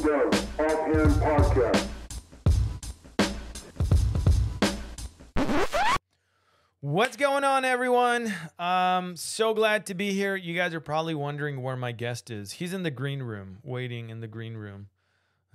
Podcast. What's going on, everyone? Um, so glad to be here. You guys are probably wondering where my guest is. He's in the green room, waiting in the green room.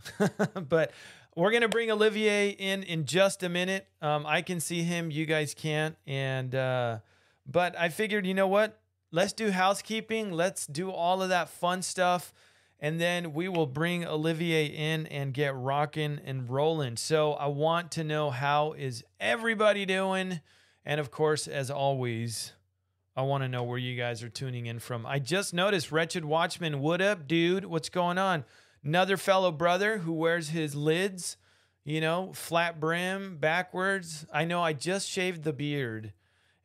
but we're gonna bring Olivier in in just a minute. Um, I can see him, you guys can't, and uh, but I figured, you know what? Let's do housekeeping. Let's do all of that fun stuff, and then we will bring Olivier in and get rocking and rolling. So I want to know how is everybody doing? And of course, as always, I want to know where you guys are tuning in from. I just noticed Wretched Watchman. What up, dude? What's going on? Another fellow brother who wears his lids, you know, flat brim, backwards. I know I just shaved the beard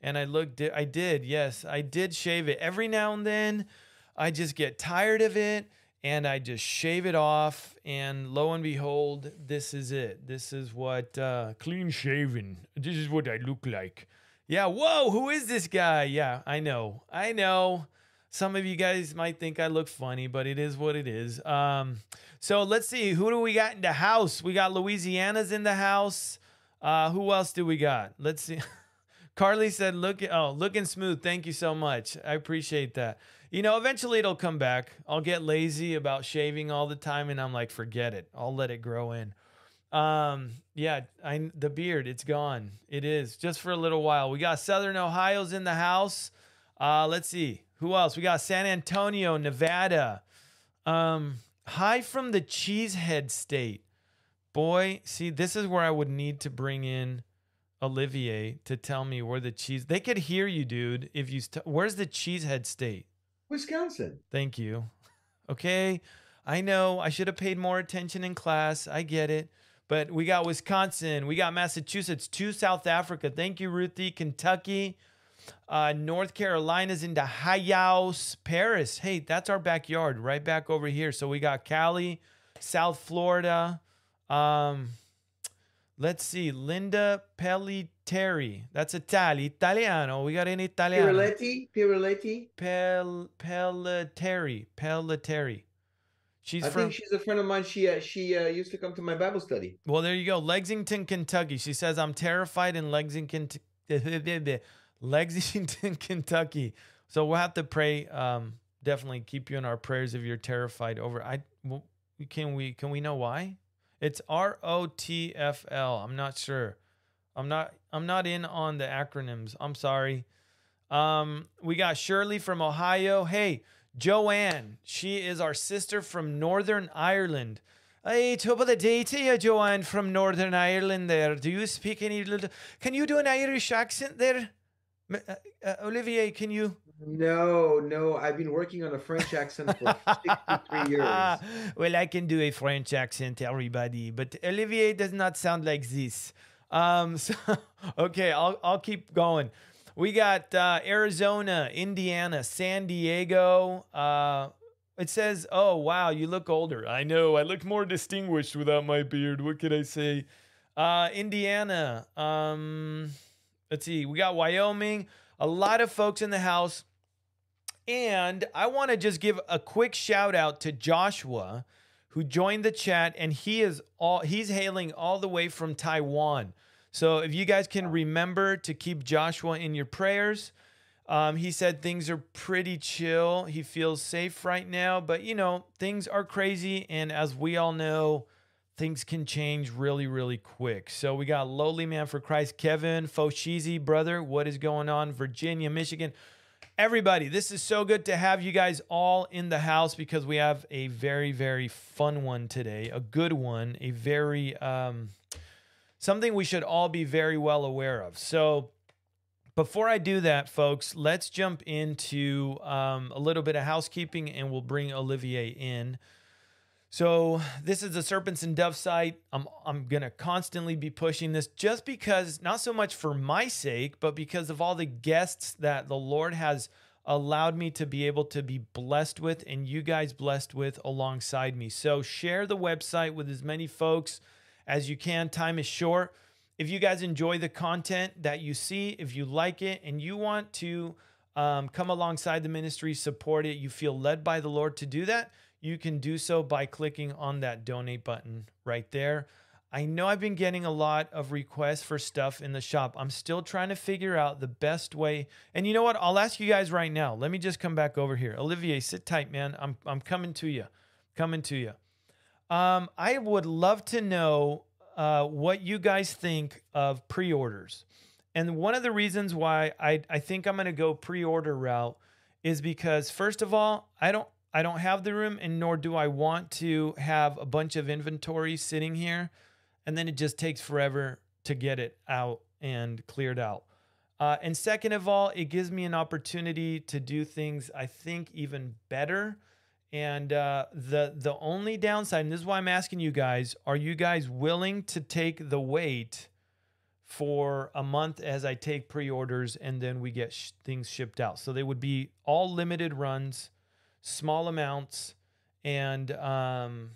and I looked, I did, yes, I did shave it. Every now and then, I just get tired of it and I just shave it off. And lo and behold, this is it. This is what uh, clean shaven. This is what I look like. Yeah. Whoa. Who is this guy? Yeah. I know. I know. Some of you guys might think I look funny, but it is what it is. Um, so let's see. Who do we got in the house? We got Louisiana's in the house. Uh, who else do we got? Let's see. Carly said, "Look, oh, looking smooth. Thank you so much. I appreciate that. You know, eventually it'll come back. I'll get lazy about shaving all the time, and I'm like, forget it. I'll let it grow in. Um, yeah, I the beard, it's gone. It is just for a little while. We got Southern Ohio's in the house. Uh, let's see who else. We got San Antonio, Nevada. Um, hi from the Cheesehead State. Boy, see, this is where I would need to bring in Olivier to tell me where the cheese. They could hear you, dude. If you, st- where's the Cheesehead State? Wisconsin. Thank you. Okay. I know I should have paid more attention in class. I get it. But we got Wisconsin, we got Massachusetts, two South Africa. Thank you, Ruthie. Kentucky, uh, North Carolina's into House, Paris. Hey, that's our backyard, right back over here. So we got Cali, South Florida. Um, let's see, Linda Pelliteri. That's Itali, Italiano. We got an Italiano. Pirelletti. Pirelletti. Pel Pelliteri. Pelliteri. She's I from think she's a friend of mine. She uh, she uh, used to come to my Bible study. Well, there you go. Lexington, Kentucky. She says, I'm terrified in Lexington, Lexington, Kentucky. So we'll have to pray. Um, definitely keep you in our prayers if you're terrified over. I well, can we can we know why? It's R O T F L. I'm not sure. I'm not I'm not in on the acronyms. I'm sorry. Um, we got Shirley from Ohio. Hey, Joanne. She is our sister from Northern Ireland. Hey, top of the day to you, Joanne from Northern Ireland. There, do you speak any little? Can you do an Irish accent there, uh, uh, Olivier? Can you? No, no, I've been working on a French accent for 63 years. well, I can do a French accent, everybody, but Olivier does not sound like this. Um, so okay, I'll I'll keep going. We got uh, Arizona, Indiana, San Diego. Uh, it says, "Oh wow, you look older." I know. I look more distinguished without my beard. What could I say? Uh, Indiana. Um, let's see. We got Wyoming. A lot of folks in the house. And I want to just give a quick shout out to Joshua who joined the chat and he is all he's hailing all the way from Taiwan. So if you guys can remember to keep Joshua in your prayers. Um, he said things are pretty chill. He feels safe right now, but you know, things are crazy. And as we all know, things can change really, really quick. So we got Lowly Man for Christ, Kevin, Foshizi, brother. What is going on? Virginia, Michigan. Everybody, this is so good to have you guys all in the house because we have a very, very fun one today, a good one, a very, um, something we should all be very well aware of. So, before I do that, folks, let's jump into um, a little bit of housekeeping and we'll bring Olivier in. So, this is the Serpents and Dove site. I'm, I'm to constantly be pushing this just because, not so much for my sake, but because of all the guests that the Lord has allowed me to be able to be blessed with and you guys blessed with alongside me. So, share the website with as many folks as you can. Time is short. If you guys enjoy the content that you see, if you like it, and you want to um, come alongside the ministry, support it, you feel led by the Lord to do that, you can do so by clicking on that donate button right there. I know I've been getting a lot of requests for stuff in the shop. I'm still trying to figure out the best way. And you know what? I'll ask you guys right now. Let me just come back over here. Olivier, sit tight, man. I'm I'm coming to you. Coming to you. Um, I would love to know uh, what you guys think of pre-orders. And one of the reasons why I, I think I'm going to go pre-order route is because first of all, I don't I don't have the room and nor do I want to have a bunch of inventory sitting here and then it just takes forever to get it out and cleared out. Uh, and second of all, it gives me an opportunity to do things I think even better. And uh, the the only downside, and this is why I'm asking you guys, are you guys willing to take the wait for a month as I take pre-orders and then we get sh- things shipped out? So they would be all limited runs, small amounts, and um,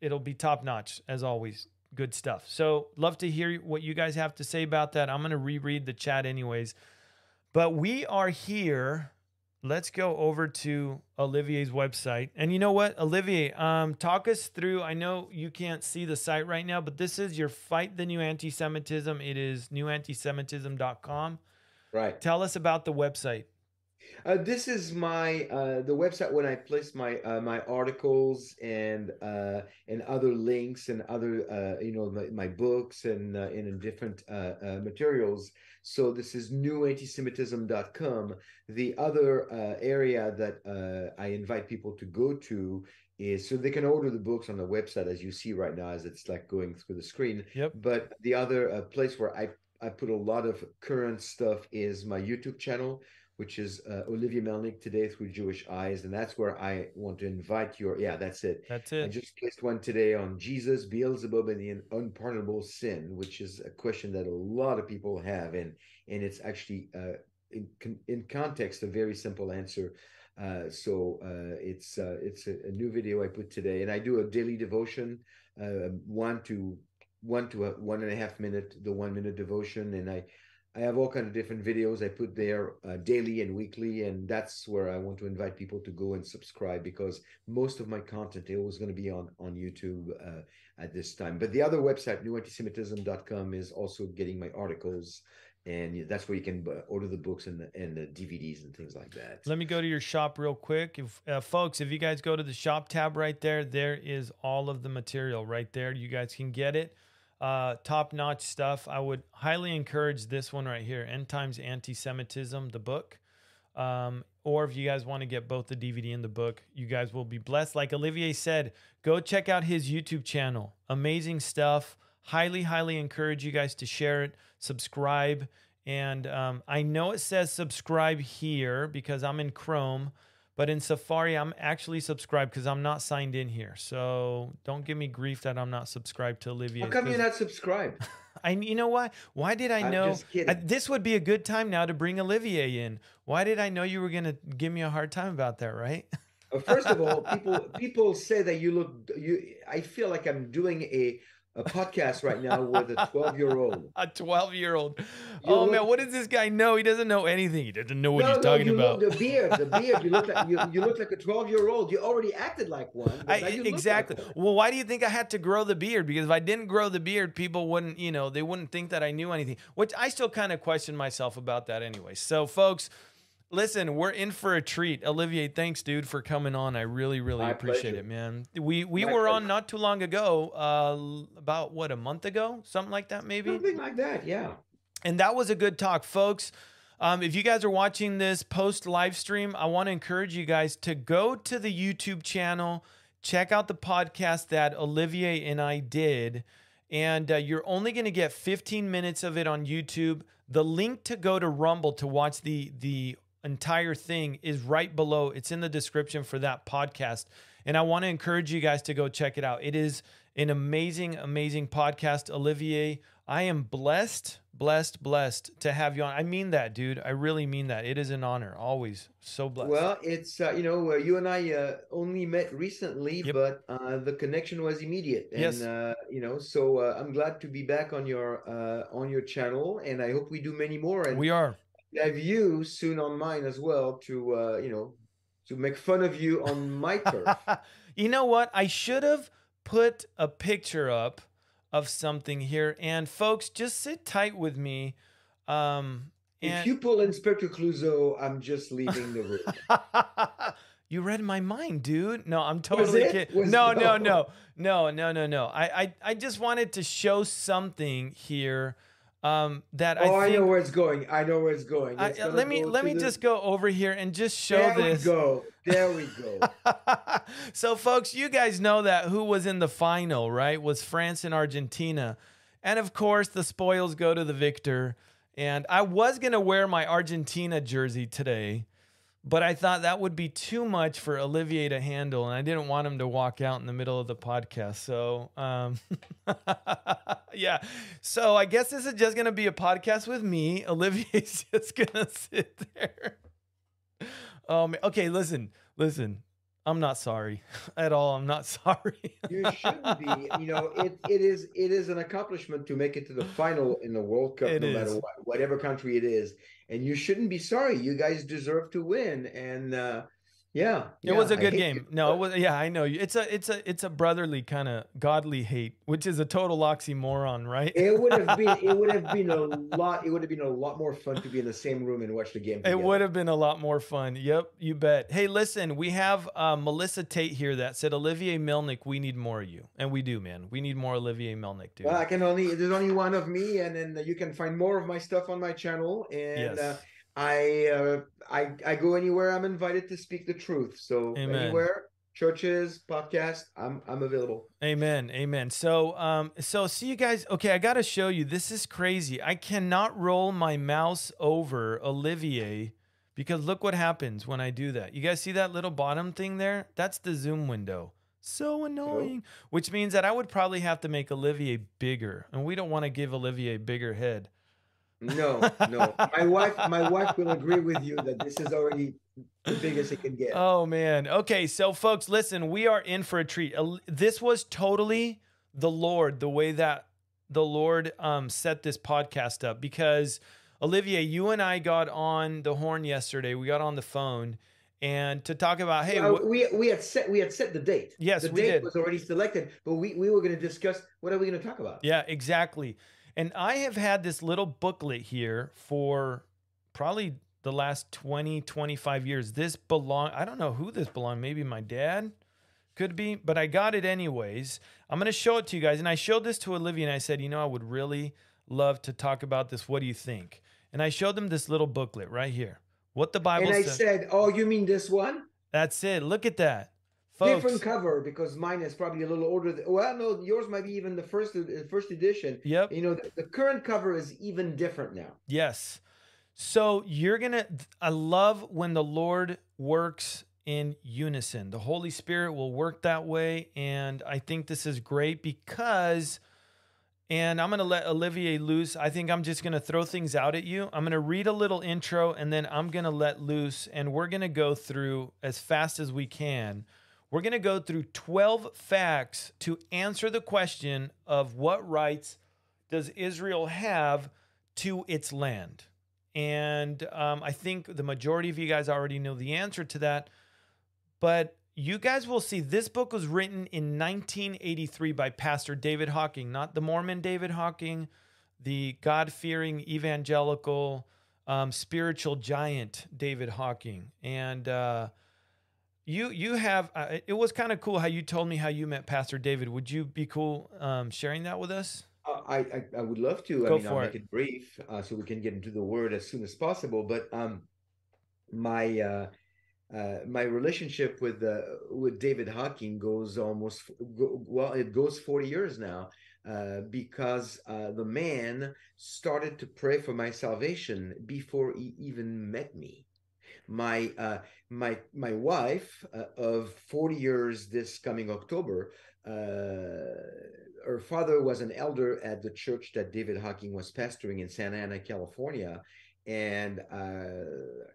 it'll be top notch as always. Good stuff. So love to hear what you guys have to say about that. I'm gonna reread the chat anyways, but we are here let's go over to Olivier's website. And you know what, Olivier, um, talk us through. I know you can't see the site right now, but this is your Fight the New Anti Semitism. It is newantisemitism.com. Right. Tell us about the website. Uh, this is my uh, the website when I place my uh, my articles and uh, and other links and other uh, you know my, my books and uh, and different uh materials. So this is newantisemitism.com. The other area that I invite people to go to is so they can order the books on the website as you see right now as it's like going through the screen. Yep. But the other place where I I put a lot of current stuff is my YouTube channel which is uh, Olivier Melnick today through Jewish eyes, and that's where I want to invite your. Yeah, that's it. That's it. I just placed one today on Jesus, Beelzebub, and the unpardonable sin, which is a question that a lot of people have, and and it's actually uh, in in context a very simple answer. Uh, so uh, it's uh, it's a, a, new video I put today, and I do a daily devotion, uh, one to one to a one and a half minute, the one minute devotion, and I I have all kind of different videos I put there uh, daily and weekly, and that's where I want to invite people to go and subscribe because most of my content is always going to be on on YouTube uh, at this time. But the other website, newantisemitism.com, is also getting my articles, and that's where you can uh, order the books and the, and the DVDs and things like that. Let me go to your shop real quick, if uh, folks. If you guys go to the shop tab right there, there is all of the material right there. You guys can get it uh, top notch stuff. I would highly encourage this one right here End Times Anti Semitism, the book. Um, or if you guys want to get both the DVD and the book, you guys will be blessed. Like Olivier said, go check out his YouTube channel. Amazing stuff. Highly, highly encourage you guys to share it, subscribe. And um, I know it says subscribe here because I'm in Chrome. But in Safari, I'm actually subscribed because I'm not signed in here. So don't give me grief that I'm not subscribed to Olivier. How come you're not subscribed? I, you know why? Why did I I'm know? just. I- this would be a good time now to bring Olivier in. Why did I know you were gonna give me a hard time about that? Right? First of all, people people say that you look you. I feel like I'm doing a a podcast right now with a 12 year old. a 12 year old. Oh man, what does this guy know? He doesn't know anything. He doesn't know what no, he's no, talking you about. Look, the beard, the beard. You look like you, you look like a 12 year old. You already acted like one. I, look like exactly. one. Well, why do you think I had to grow the beard? Because if I didn't grow the beard, people wouldn't, you know, they wouldn't think that I knew anything. Which I still kind of question myself about that anyway. So, folks, listen, we're in for a treat. Olivier, thanks, dude, for coming on. I really, really My appreciate pleasure. it, man. We we My were on not too long ago, uh, about what a month ago, something like that, maybe Something like that, yeah. and that was a good talk, folks. Um, if you guys are watching this post live stream, I want to encourage you guys to go to the YouTube channel, check out the podcast that Olivier and I did, and uh, you're only going to get 15 minutes of it on YouTube. The link to go to Rumble to watch the the entire thing is right below. It's in the description for that podcast, and I want to encourage you guys to go check it out. It is an amazing, amazing podcast, Olivier. I am blessed, blessed, blessed to have you on. I mean that, dude. I really mean that. It is an honor. Always so blessed. Well, it's uh, you know uh, you and I uh, only met recently, Yep. but uh, the connection was immediate, and Yes. uh, you know, so uh, I'm glad to be back on your uh, on your channel, and I hope we do many more, and we are. Have you soon on mine as well to uh, you know to make fun of you on my turf. you know what? I should have put a picture up of something here. And folks, just sit tight with me. Um, if you pull Inspector Clouseau, I'm just leaving the room. you read my mind, dude. No, I'm totally kidding. No, no, no. no, no, no, no, no. I, I, I just wanted to show something here. Um, that oh, I I, know where it's going. I know where it's going. It's gonna let me go let me the- just go over here and just show there this. we go. There we go. so, folks, you guys know that who was in the final, right? Was France and Argentina. And of course, the spoils go to the victor. And I was going to wear my Argentina jersey today, but I thought that would be too much for Olivier to handle. And I didn't want him to walk out in the middle of the podcast. So, um, yeah. So, I guess this is just going to be a podcast with me. Olivier's just going to sit there. Um, okay, listen, listen. I'm not sorry at all. I'm not sorry. You shouldn't be. You know, it, it is it is an accomplishment to make it to the final in the World Cup, It no is. matter what, whatever country it is. And you shouldn't be sorry. You guys deserve to win. And uh, yeah, it was a good game. No, it was yeah, I know you. It's a it's a it's a brotherly kind of godly hate, which is a total oxymoron, right? It would have been it would have been a lot it would have been a lot more fun to be in the same room and watch the game. It would have been a lot more fun. Yep, you bet. Hey, listen, we have uh, Melissa Tate here that said, Olivier Melnick, we need more of you. And we do, man. We need more Olivier Melnick, dude. Well, I can only there's only one of me, and then you can find more of my stuff on my channel. And yes. uh, I uh, I I go anywhere I'm invited to speak the truth. So Amen. anywhere, churches, podcast, I'm I'm available. Amen. Amen. So um so see you guys okay, I got to show you. This is crazy. I cannot roll my mouse over Olivier because look what happens when I do that. You guys see that little bottom thing there? That's the zoom window. So annoying. Which means that I would probably have to make Olivier bigger. And we don't want to give Olivier a bigger head. No, no. my wife my wife will agree with you that this is already the biggest it can get. Oh man. Okay, so folks, listen, we are in for a treat. This was totally the Lord, the way that the Lord um, set this podcast up because Olivia, you and I got on the horn yesterday. We got on the phone and to talk about, hey, Uh, what, we we had set we had set the date. Yes, the we date did. was already selected, but we we were going to discuss what are we going to talk about. yeah, exactly. And I have had this little booklet here for probably the last 20, 25 years. This belong I don't know who this belonged, maybe my dad could be, but I got it anyways. I'm going to show it to you guys and I showed this to Olivia and I said, "You know, I would really love to talk about this. What do you think?" And I showed them this little booklet right here. What the Bible And I said, "Oh, you mean this one? That's it. Look at that. Folks, Different cover because mine is probably a little older. Than, well, no, yours might be even the first uh, first edition. Yep. You know, the, the current cover is even different now. Yes. So you're going to, I love when the Lord works in unison. The Holy Spirit will work that way. And I think this is great because, and I'm going to let Olivier loose. I think I'm just going to throw things out at you. I'm going to read a little intro and then I'm going to let loose. And we're going to go through as fast as we can. We're going to go through 12 facts to answer the question of what rights does Israel have to its land? And um, I think the majority of you guys already know the answer to that. But you guys will see this book was written in 1983 by Pastor David Hocking, not the Mormon David Hawking, the God fearing evangelical um, spiritual giant David Hocking. And uh, you you have uh, it was kind of cool how you told me how you met Pastor David. Would you be cool um, sharing that with us? Uh, I, I I would love to. Go I mean, I'll make it. it brief uh, so we can get into the word as soon as possible. But um, my uh, uh, my relationship with uh, with David Hocking goes almost go, well. It goes forty years now uh, because uh, the man started to pray for my salvation before he even met me. My uh, my my wife uh, of forty years this coming October. Uh, her father was an elder at the church that David Hocking was pastoring in Santa Ana, California, and uh,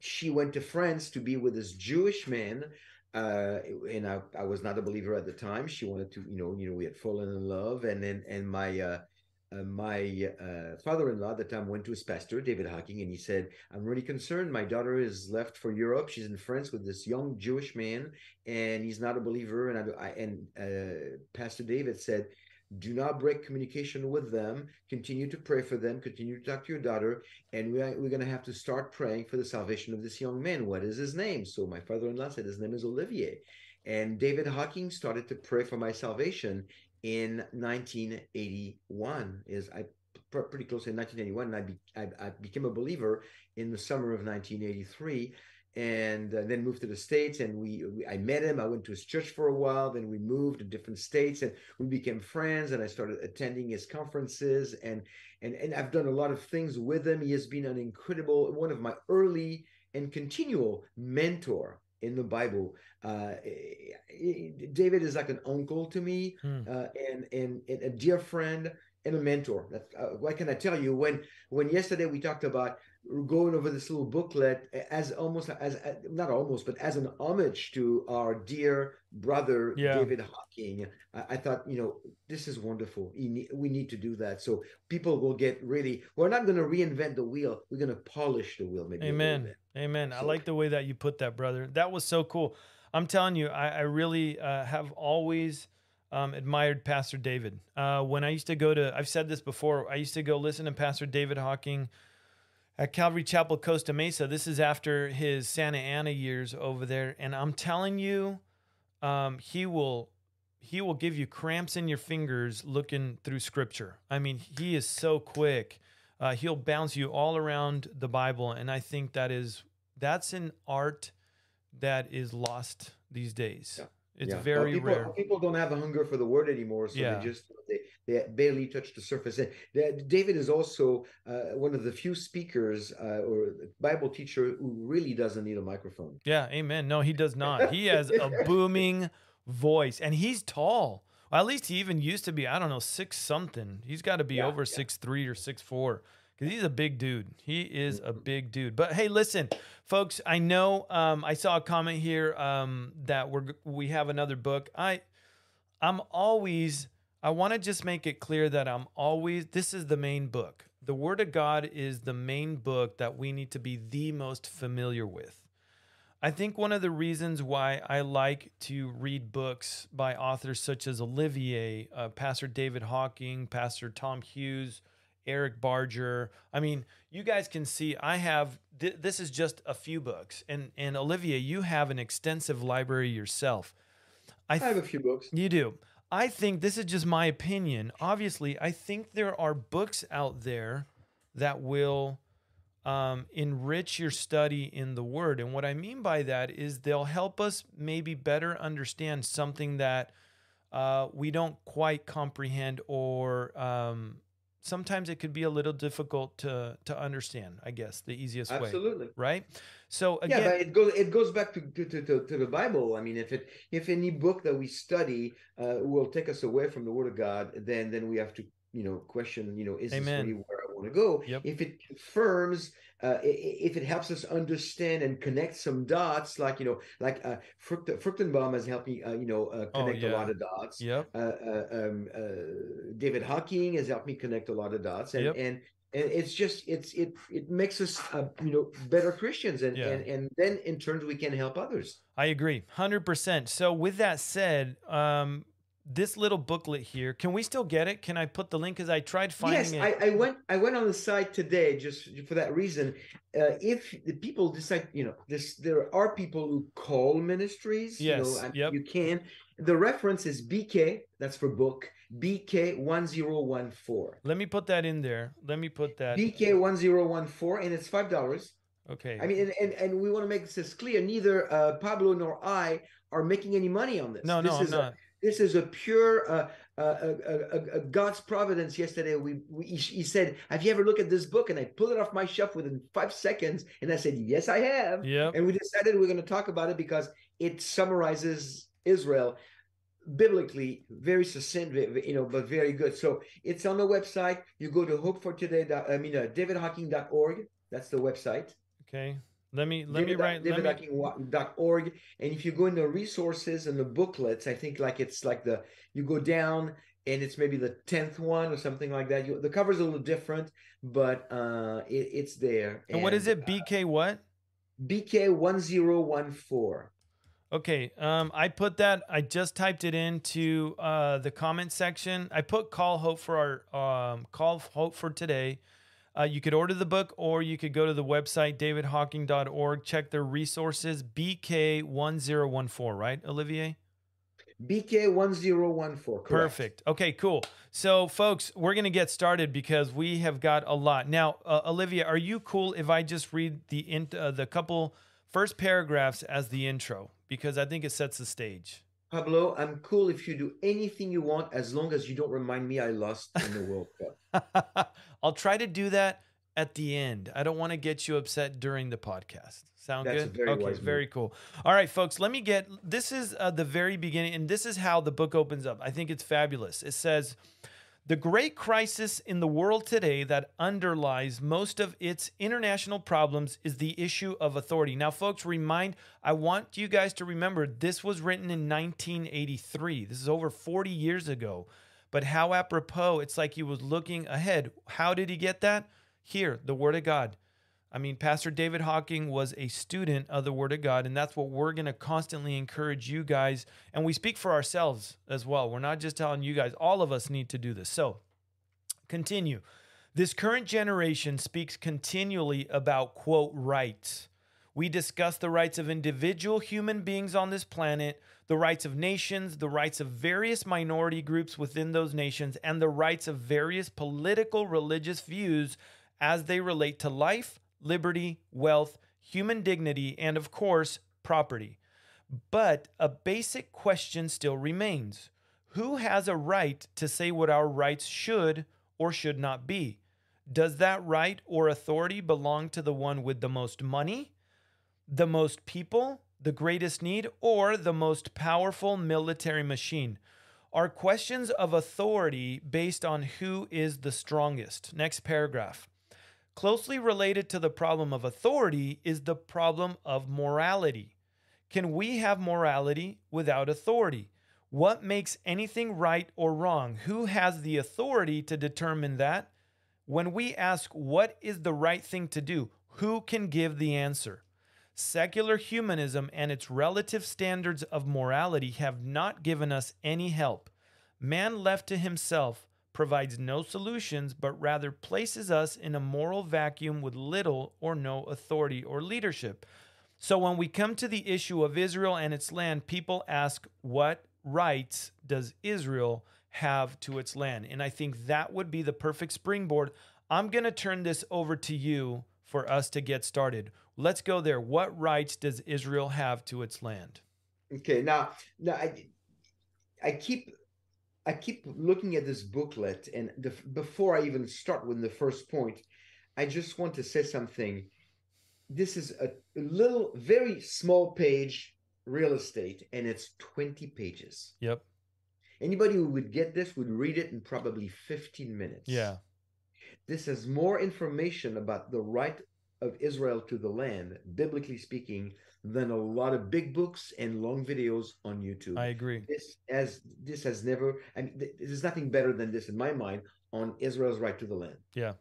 she went to France to be with this Jewish man. Uh, and I, I was not a believer at the time. She wanted to, you know, you know, we had fallen in love, and then and my uh, uh, my uh, father-in-law at the time went to his pastor, David Hocking, and he said, "I'm really concerned. My daughter is left for Europe. She's in France with this young Jewish man, and he's not a believer." And I, I and uh, Pastor David said, "Do not break communication with them. Continue to pray for them. Continue to talk to your daughter, and we are, we're going to have to start praying for the salvation of this young man. What is his name?" So my father-in-law said, "His name is Olivier." And David Hocking started to pray for my salvation in 1981 is I pretty close in 1981 and I, be, I, I, became a believer in the summer of 1983 and uh, then moved to the states and we, we, I met him I went to his church for a while then we moved to different states and we became friends and I started attending his conferences and and and I've done a lot of things with him. He has been an incredible one of my early and continual mentor in the Bible. Uh, eh, David is like an uncle to me, hmm. uh, and, and, and a dear friend and a mentor. That's, uh, what can I tell you? When when yesterday we talked about going over this little booklet as almost as, not almost, but as an homage to our dear brother yeah. David Hocking I, I, thought, you know, this is wonderful. We need to do that, so people will get really. We're not going to reinvent the wheel. We're going to polish the wheel. Maybe. Amen. Amen. So, I like the way that you put that, brother. That was so cool. I'm telling you, I, I really uh, have always um, admired Pastor David. Uh, when I used to go to, I've said this before, I used to go listen to Pastor David Hocking at Calvary Chapel, Costa Mesa. This is after his Santa Ana years over there, and I'm telling you, um, he will he will give you cramps in your fingers looking through Scripture. I mean, he is so quick. Uh, he'll bounce you all around the Bible, and I think that is that's an art that is lost these days. Yeah. It's yeah. very well, people, rare. People don't have a hunger for the word anymore, so yeah. they just they, they barely touch the surface. David is also uh, one of the few speakers uh, or Bible teacher who really doesn't need a microphone. Yeah, amen. No, he does not. He has a booming voice, and he's tall. Well, at least he even used to be. I don't know six something. He's got to be yeah, over six three or six four because he's a big dude. He is a mm-hmm. big dude. But hey, listen, folks. I know um, I saw a comment here um, that we're we have another book. I I'm always I want to just make it clear that I'm always this is the main book. The Word of God is the main book that we need to be the most familiar with. I think one of the reasons why I like to read books by authors such as Olivier, uh, Pastor David Hocking, Pastor Tom Hughes, Eric Barger. I mean, you guys can see I have th- this is just a few books, and and Olivia, you have an extensive library yourself. I, th- I have a few books. You do. I think this is just my opinion. Obviously, I think there are books out there that will um, enrich your study in the Word, and what I mean by that is they'll help us maybe better understand something that uh, we don't quite comprehend or um, sometimes it could be a little difficult to to understand i guess the easiest absolutely. way absolutely right so again, yeah but it goes it goes back to, to, to, to, the bible i mean if it if any book that we study uh, will take us away from the word of god then then we have to you know question you know is Amen. this really where i want to go yep. if it confirms uh, if it helps us understand and connect some dots, like you know, like uh, Frucht, Fruchtenbaum has helped me, uh, you know, uh, oh, connect oh, yeah. a lot of dots. Yep. Uh, uh, um, uh, David Hocking has helped me connect a lot of dots, and yep. and and it's just it's it it makes us uh, you know better Christians, and yeah. and and then in turn we can help others. I agree, hundred percent. So with that said, um, this little booklet here can we still get it can i put the link because i tried finding yes, it I, I went i went on the site today just for that reason uh, if the people decide you know this there are people who call ministries yes you know yep. you can the reference is bk that's for book bk 1014 let me put that in there let me put that bk 1014 and it's five dollars okay i mean and, and, and we want to make this clear neither uh, pablo nor i are making any money on this no this no is I'm not. A, this is a pure uh, uh, uh, God's providence. Yesterday, we, we he said, "Have you ever looked at this book?" And I pulled it off my shelf within five seconds, and I said, "Yes, I have." Yeah. And we decided we're going to talk about it because it summarizes Israel biblically very succinct you know but very good so it's on the website you go to hope for today i mean uh, davidhocking.org that's the website okay let me let David, me write davidhocking.org and if you go in the resources and the booklets, I think like it's like the you go down and it's maybe the tenth one or something like that. You, the cover's a little different, but uh, it, it's there. And, what is it? BK what? BK one zero one four. Okay, um, I put that. I just typed it into uh, the comment section. I put call hope for our um, call hope for today. Uh, you could order the book, or you could go to the website davidhocking.org. Check their resources. BK one zero one four. Right, Olivier. BK1014. Perfect. Okay, cool. So, folks, we're going to get started because we have got a lot. Now, uh, Olivia, are you cool if I just read the in, uh, the couple first paragraphs as the intro because I think it sets the stage. Pablo, I'm cool if you do anything you want as long as you don't remind me I lost in the World Cup. I'll try to do that at the end. I don't want to get you upset during the podcast. Sound That's good? Very okay, very cool. All right, folks, let me get this is uh, the very beginning, and this is how the book opens up. I think it's fabulous. It says, the great crisis in the world today that underlies most of its international problems is the issue of authority. Now, folks, remind, I want you guys to remember this was written in 1983. This is over 40 years ago. But how apropos, it's like he was looking ahead. How did he get that? Here, the Word of God. I mean, Pastor David Hocking was a student of the Word of God, and that's what we're going to constantly encourage you guys. And we speak for ourselves as well. We're not just telling you guys, all of us need to do this. So, continue. This current generation speaks continually about, quote, rights. We discuss the rights of individual human beings on this planet, the rights of nations, the rights of various minority groups within those nations, and the rights of various political religious views as they relate to life, liberty, wealth, human dignity, and of course, property. But a basic question still remains Who has a right to say what our rights should or should not be? Does that right or authority belong to the one with the most money, the most people, the greatest need, or the most powerful military machine? Are questions of authority based on who is the strongest? Next paragraph. Closely related to the problem of authority is the problem of morality. Can we have morality without authority? What makes anything right or wrong? Who has the authority to determine that? When we ask what is the right thing to do, who can give the answer? Secular humanism and its relative standards of morality have not given us any help. Man left to himself provides no solutions, but rather places us in a moral vacuum with little or no authority or leadership. So when we come to the issue of Israel and its land, people ask, what rights does Israel have to its land? And I think that would be the perfect springboard. I'm going to turn this over to you for us to get started. Let's go there. What rights does Israel have to its land? Okay, now, now I, I keep I keep looking at this booklet, and the, before I even start with the first point, I just want to say something. This is a little, very small page real estate, and it's 20 pages. Yep. Anybody who would get this would read it in probably 15 minutes. Yeah. This has more information about the right of Israel to the land, biblically speaking, than a lot of big books and long videos on YouTube. I agree. This has this has never. I mean, there's nothing better than this in my mind on Israel's right to the land. Yeah.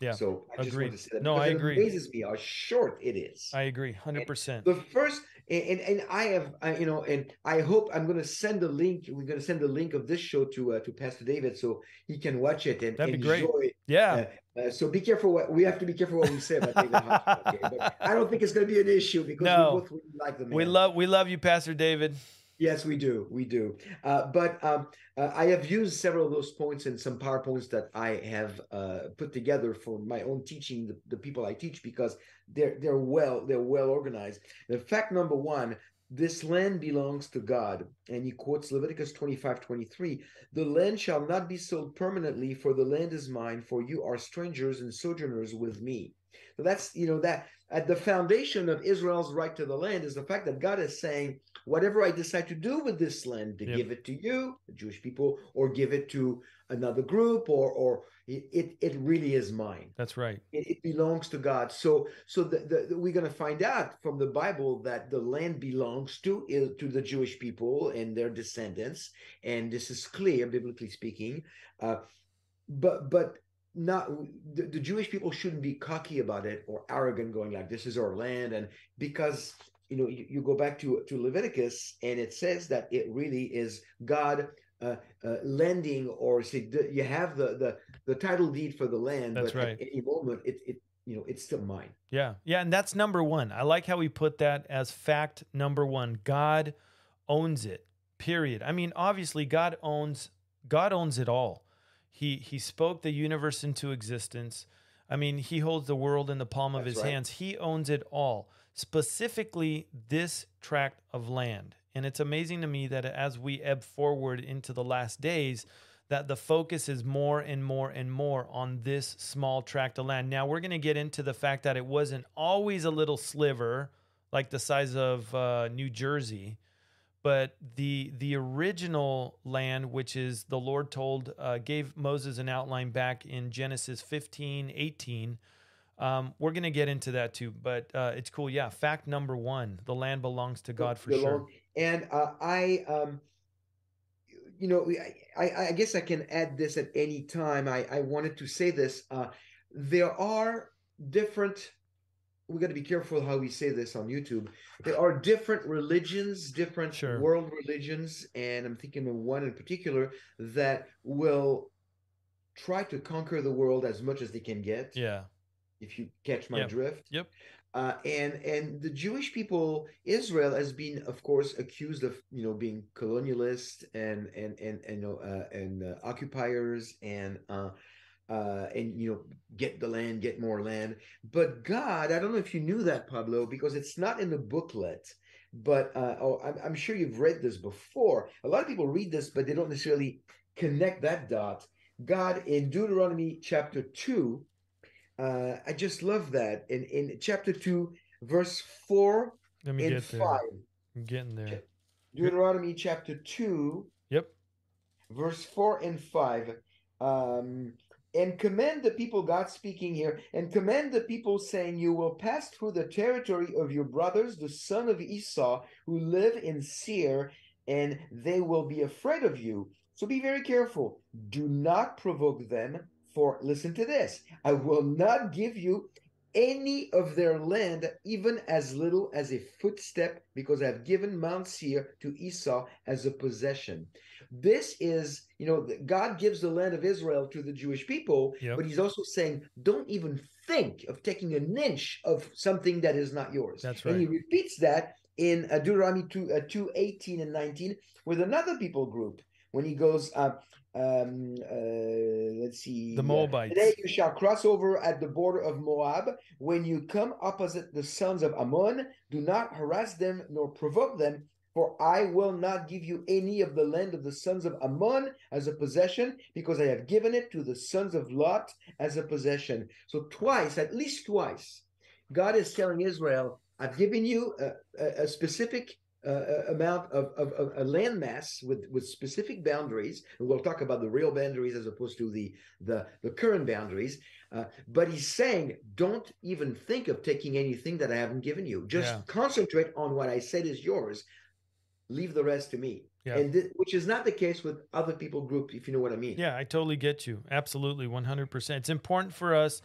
Yeah. So I just Agreed. want to say that No, I it agree. amazes me how short it is. I agree, hundred percent. The first, and, and and I have, I, you know, and I hope I'm going to send a link. We're going to send the link of this show to uh, to Pastor David so he can watch it and That'd be enjoy. great. Yeah. Uh, uh, so be careful what we have to be careful what we say about David Hodgson, okay? But I don't think it's going to be an issue because No. we both really like the man. We love we love you, Pastor David. Yes, we do. We do. Uh, but um, uh, I have used several of those points in some PowerPoints that I have uh, put together for my own teaching, the, the people I teach, because they're they're well they're well organized. The fact number one, this land belongs to God. And he quotes Leviticus 25, 23. The land shall not be sold permanently, for the land is mine, for you are strangers and sojourners with me. So that's you know that at the foundation of Israel's right to the land is the fact that God is saying, whatever I decide to do with this land, to Yep. give it to you, the Jewish people, or give it to another group, or or it it, it really is mine. That's right. It, it belongs to God. So so the, the, the- we're going to find out from the Bible that the land belongs to is- to the Jewish people and their descendants, and this is clear biblically speaking. Uh, but but not the, the Jewish people shouldn't be cocky about it or arrogant, going like this is our land, and because you know you, you go back to to Leviticus and it says that it really is God. Uh, uh, lending or say you have the, the the title deed for the land That's but right. at any moment it, it you know it's still mine Yeah. Yeah. And that's number one. I like how we put that as fact number one. God owns it. Period. I mean, obviously, God owns God owns it all. He he spoke the universe into existence. I mean, he holds the world in the palm of That's his right. hands. He owns it all. Specifically this tract of land. And it's amazing to me that as we ebb forward into the last days, that the focus is more and more and more on this small tract of land. Now we're going to get into the fact that it wasn't always a little sliver, like the size of uh, New Jersey, but the the original land, which is the Lord told, uh, gave Moses an outline back in Genesis 15, 18. Um, we're going to get into that too, but uh, it's cool. Yeah, fact number one: the land belongs to God for belong- sure. And uh, I, um, you know, I, I, I guess I can add this at any time. I, I wanted to say this. Uh, there are different. We got to be careful how we say this on YouTube. There are different religions, different Sure. world religions, and I'm thinking of one in particular that will try to conquer the world as much as they can get Yeah, if you catch my Yep. drift. Yep. Uh, and and the Jewish people, Israel has been, of course, accused of you know being colonialist and and and and uh, and uh, occupiers and uh, uh, and you know get the land, get more land. But God, I don't know if you knew that, Pablo, because it's not in the booklet. But uh, oh, I'm, I'm sure you've read this before. A lot of people read this, but they don't necessarily connect that dot. God in Deuteronomy chapter two uh, I just love that. In in chapter two, verse four let me and get there. five. I'm getting there. Deuteronomy chapter two, Yep. verse four and five. Um, and command the people, God speaking here, and command the people, saying, You will pass through the territory of your brothers, the son of Esau, who live in Seir, and they will be afraid of you. So be very careful. Do not provoke them, for listen to this I will not give you any of their land, even as little as a footstep, because I have given Mount Seir to Esau as a possession. This is, you know, God gives the land of Israel to the Jewish people, Yep. but he's also saying, don't even think of taking an inch of something that is not yours. That's right. And he repeats that in uh, Deuteronomy 2, uh, 2 18 and 19 with another people group when he goes, uh, um, uh, let's see. The Moabites. Today you shall cross over at the border of Moab. When you come opposite the sons of Ammon, do not harass them nor provoke them, for I will not give you any of the land of the sons of Ammon as a possession, because I have given it to the sons of Lot as a possession. So, twice, at least twice, God is telling Israel, I've given you a, a, a specific uh, amount of, of, of a landmass with, with specific boundaries. And we'll talk about the real boundaries as opposed to the, the, the current boundaries. Uh, but he's saying, don't even think of taking anything that I haven't given you. Just Yeah. concentrate on what I said is yours. Leave the rest to me. Yeah. And thi- which is not the case with other people group, if you know what I mean. Yeah, I totally get you. Absolutely, 100%. It's important for us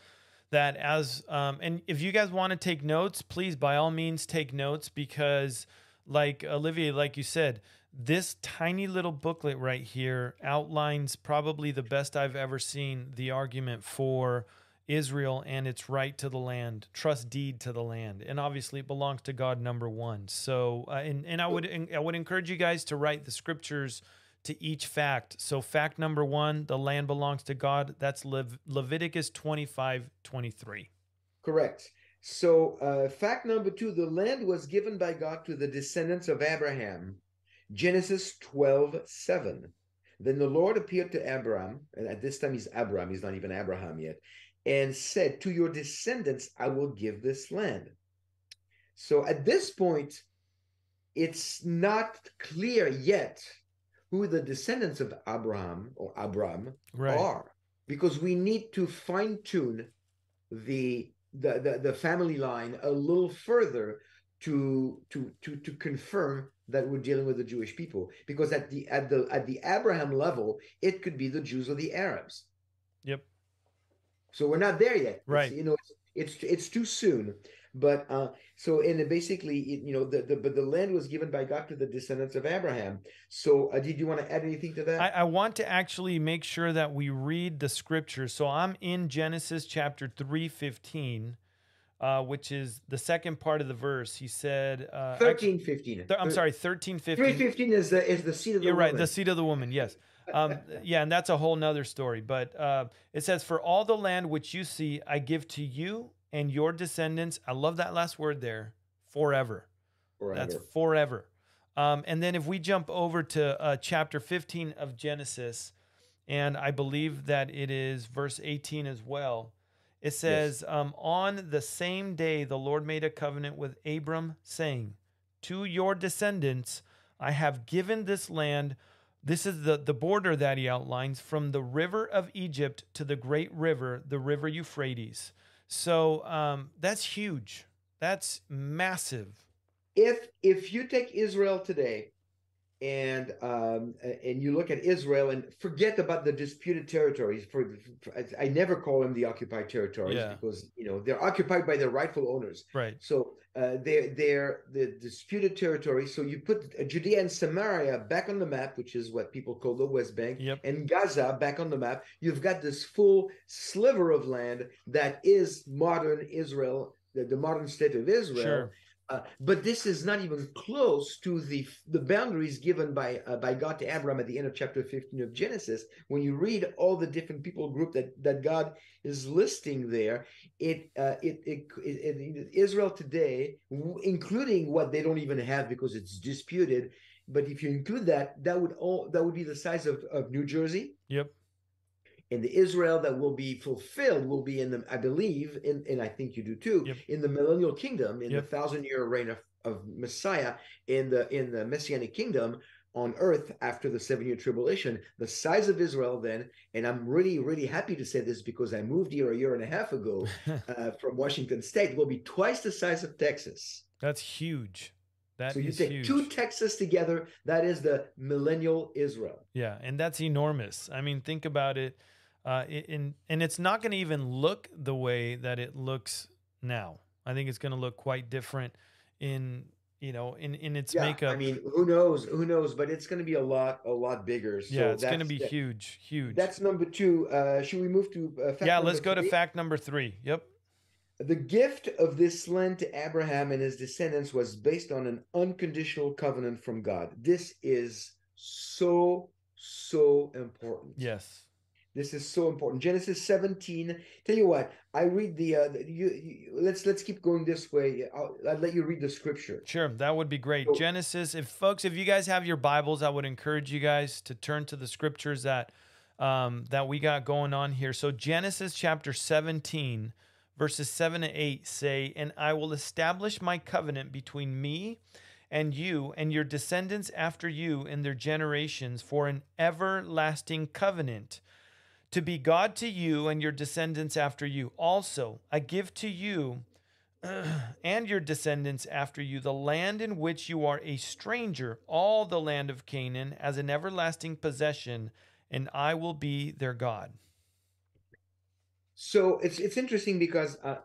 that as, um, and if you guys want to take notes, please by all means take notes because, like Olivier, like you said, this tiny little booklet right here outlines probably the best I've ever seen the argument for Israel and its right to the land, trust deed to the land, and obviously it belongs to God number one. So, uh, and and I would I would encourage you guys to write the scriptures to each fact. So, fact number one, the land belongs to God. That's Lev- Leviticus 25 23. Correct. So, uh, fact number two the land was given by God to the descendants of Abraham. Genesis 12 7. Then the Lord appeared to Abraham, and at this time he's Abraham, he's not even Abraham yet, and said, To your descendants, I will give this land. So at this point, it's not clear yet who the descendants of Abraham or Abram Right. are because we need to fine tune the, the the the family line a little further to to to to confirm that we're dealing with the Jewish people because at the at the at the Abraham level it could be the Jews or the Arabs Yep. so we're not there yet It's, Right. you know it's it's, it's too soon but uh so and basically it- you know the, the but the land was given by God to the descendants of Abraham so uh, did you want to add anything to that I, I want to actually make sure that we read the scripture. So I'm in Genesis chapter 315, uh, which is the second part of the verse. He said, uh, actually- 13 15 th- I'm sorry, 13, 15. 315 is the is the seed of the You're right. The seed of the woman. Yes. Um, yeah, and that's a whole nother story. But uh, it says, "For all the land which you see, I give to you and your descendants." I love that last word there. Forever. That's Forever. forever. Um, and then if we jump over to uh, chapter 15 of Genesis, and I believe that it is verse 18 as well, it says, um, On the same day the Lord made a covenant with Abram, saying, To your descendants I have given this land. This is the, the border that he outlines from the river of Egypt to the great river, the river Euphrates. So um, that's huge. That's massive. if if you take Israel today and um and you look at Israel and forget about the disputed territories for, for I- never call them the occupied territories Yeah. because you know they're occupied by their rightful owners Right. so uh, they're they're the disputed territories. so you put uh, Judea and Samaria back on the map which is what people call the West Bank Yep. and Gaza back on the map you've got this full sliver of land that is modern Israel the, the modern state of Israel Sure. Uh, but this is not even close to the the boundaries given by uh, by God to Abraham at the end of chapter 15 of Genesis. When you read all the different people group that that God is listing there, it uh, it, it, it, it Israel today, including what they don't even have because it's disputed. But if you include that, that would all that would be the size of, of New Jersey. Yep. And the Israel that will be fulfilled will be in the, I believe, in, and I think you do too, Yep. in the millennial kingdom, in Yep. the thousand year reign of, of Messiah, in the in the messianic kingdom on earth after the seven year tribulation. The size of Israel then, and I'm really, really happy to say this because I moved here a year and a half ago uh, from Washington State, will be twice the size of Texas. That's huge. That so you take huge. two Texas together, that is the millennial Israel. yeah, and that's enormous. I mean, think about it. Uh, in and it's not going to even look the way that it looks now. I think it's going to look quite different in you know in in its yeah, makeup. I mean, who knows? Who knows? But it's going to be a lot, a lot bigger. So yeah, it's going to be that- huge, huge. That's number two. Uh, should we move to? Uh, fact yeah, let's go to fact number three. Yep. The gift of this land to Abraham and his descendants was based on an unconditional covenant from God. This is so, so important. Yes. This is so important. Genesis 17. Tell you what, I read the, uh, the- you, you let's let's keep going this way. I'll, I'll let you read the scripture. Sure, that would be great. So- Genesis, if folks, if you guys have your Bibles, I would encourage you guys to turn to the scriptures that um, that we got going on here. So Genesis chapter 17, verses 7 to 8 say, And I will establish my covenant between me and you and your descendants after you in their generations for an everlasting covenant to be God to you and your descendants after you. Also, I give to you and your descendants after you the land in which you are a stranger, all the land of Canaan, as an everlasting possession, and I will be their God. So it's it's interesting because uh,